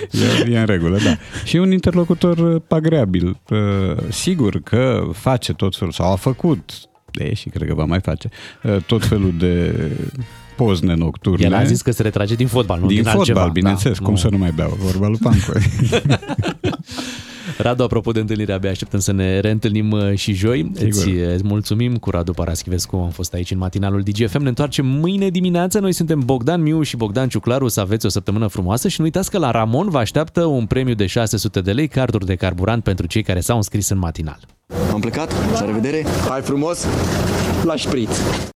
e în regulă, da. Și e un interlocutor uh, agreabil. Uh, Sigur că face tot felul, sau a făcut, de, și cred că va mai face, uh, tot felul de pozne nocturne. El a zis că se retrage din fotbal, nu din, din, fotbal, altceva. bineînțeles, Da, cum nu. să nu mai beau, vorba lui Pancu. Radu, apropo de întâlnire, abia așteptăm să ne reîntâlnim uh, și joi. Îți, îți mulțumim cu Radu Paraschivescu, am fost aici în matinalul DGFM. Ne întoarcem mâine dimineață. Noi suntem Bogdan Miu și Bogdan Ciuclaru. Să aveți o săptămână frumoasă și nu uitați că la Ramon vă așteaptă un premiu de 600 de lei, carduri de carburant pentru cei care s-au înscris în matinal. Am plecat, la revedere! Hai frumos, la șpriț!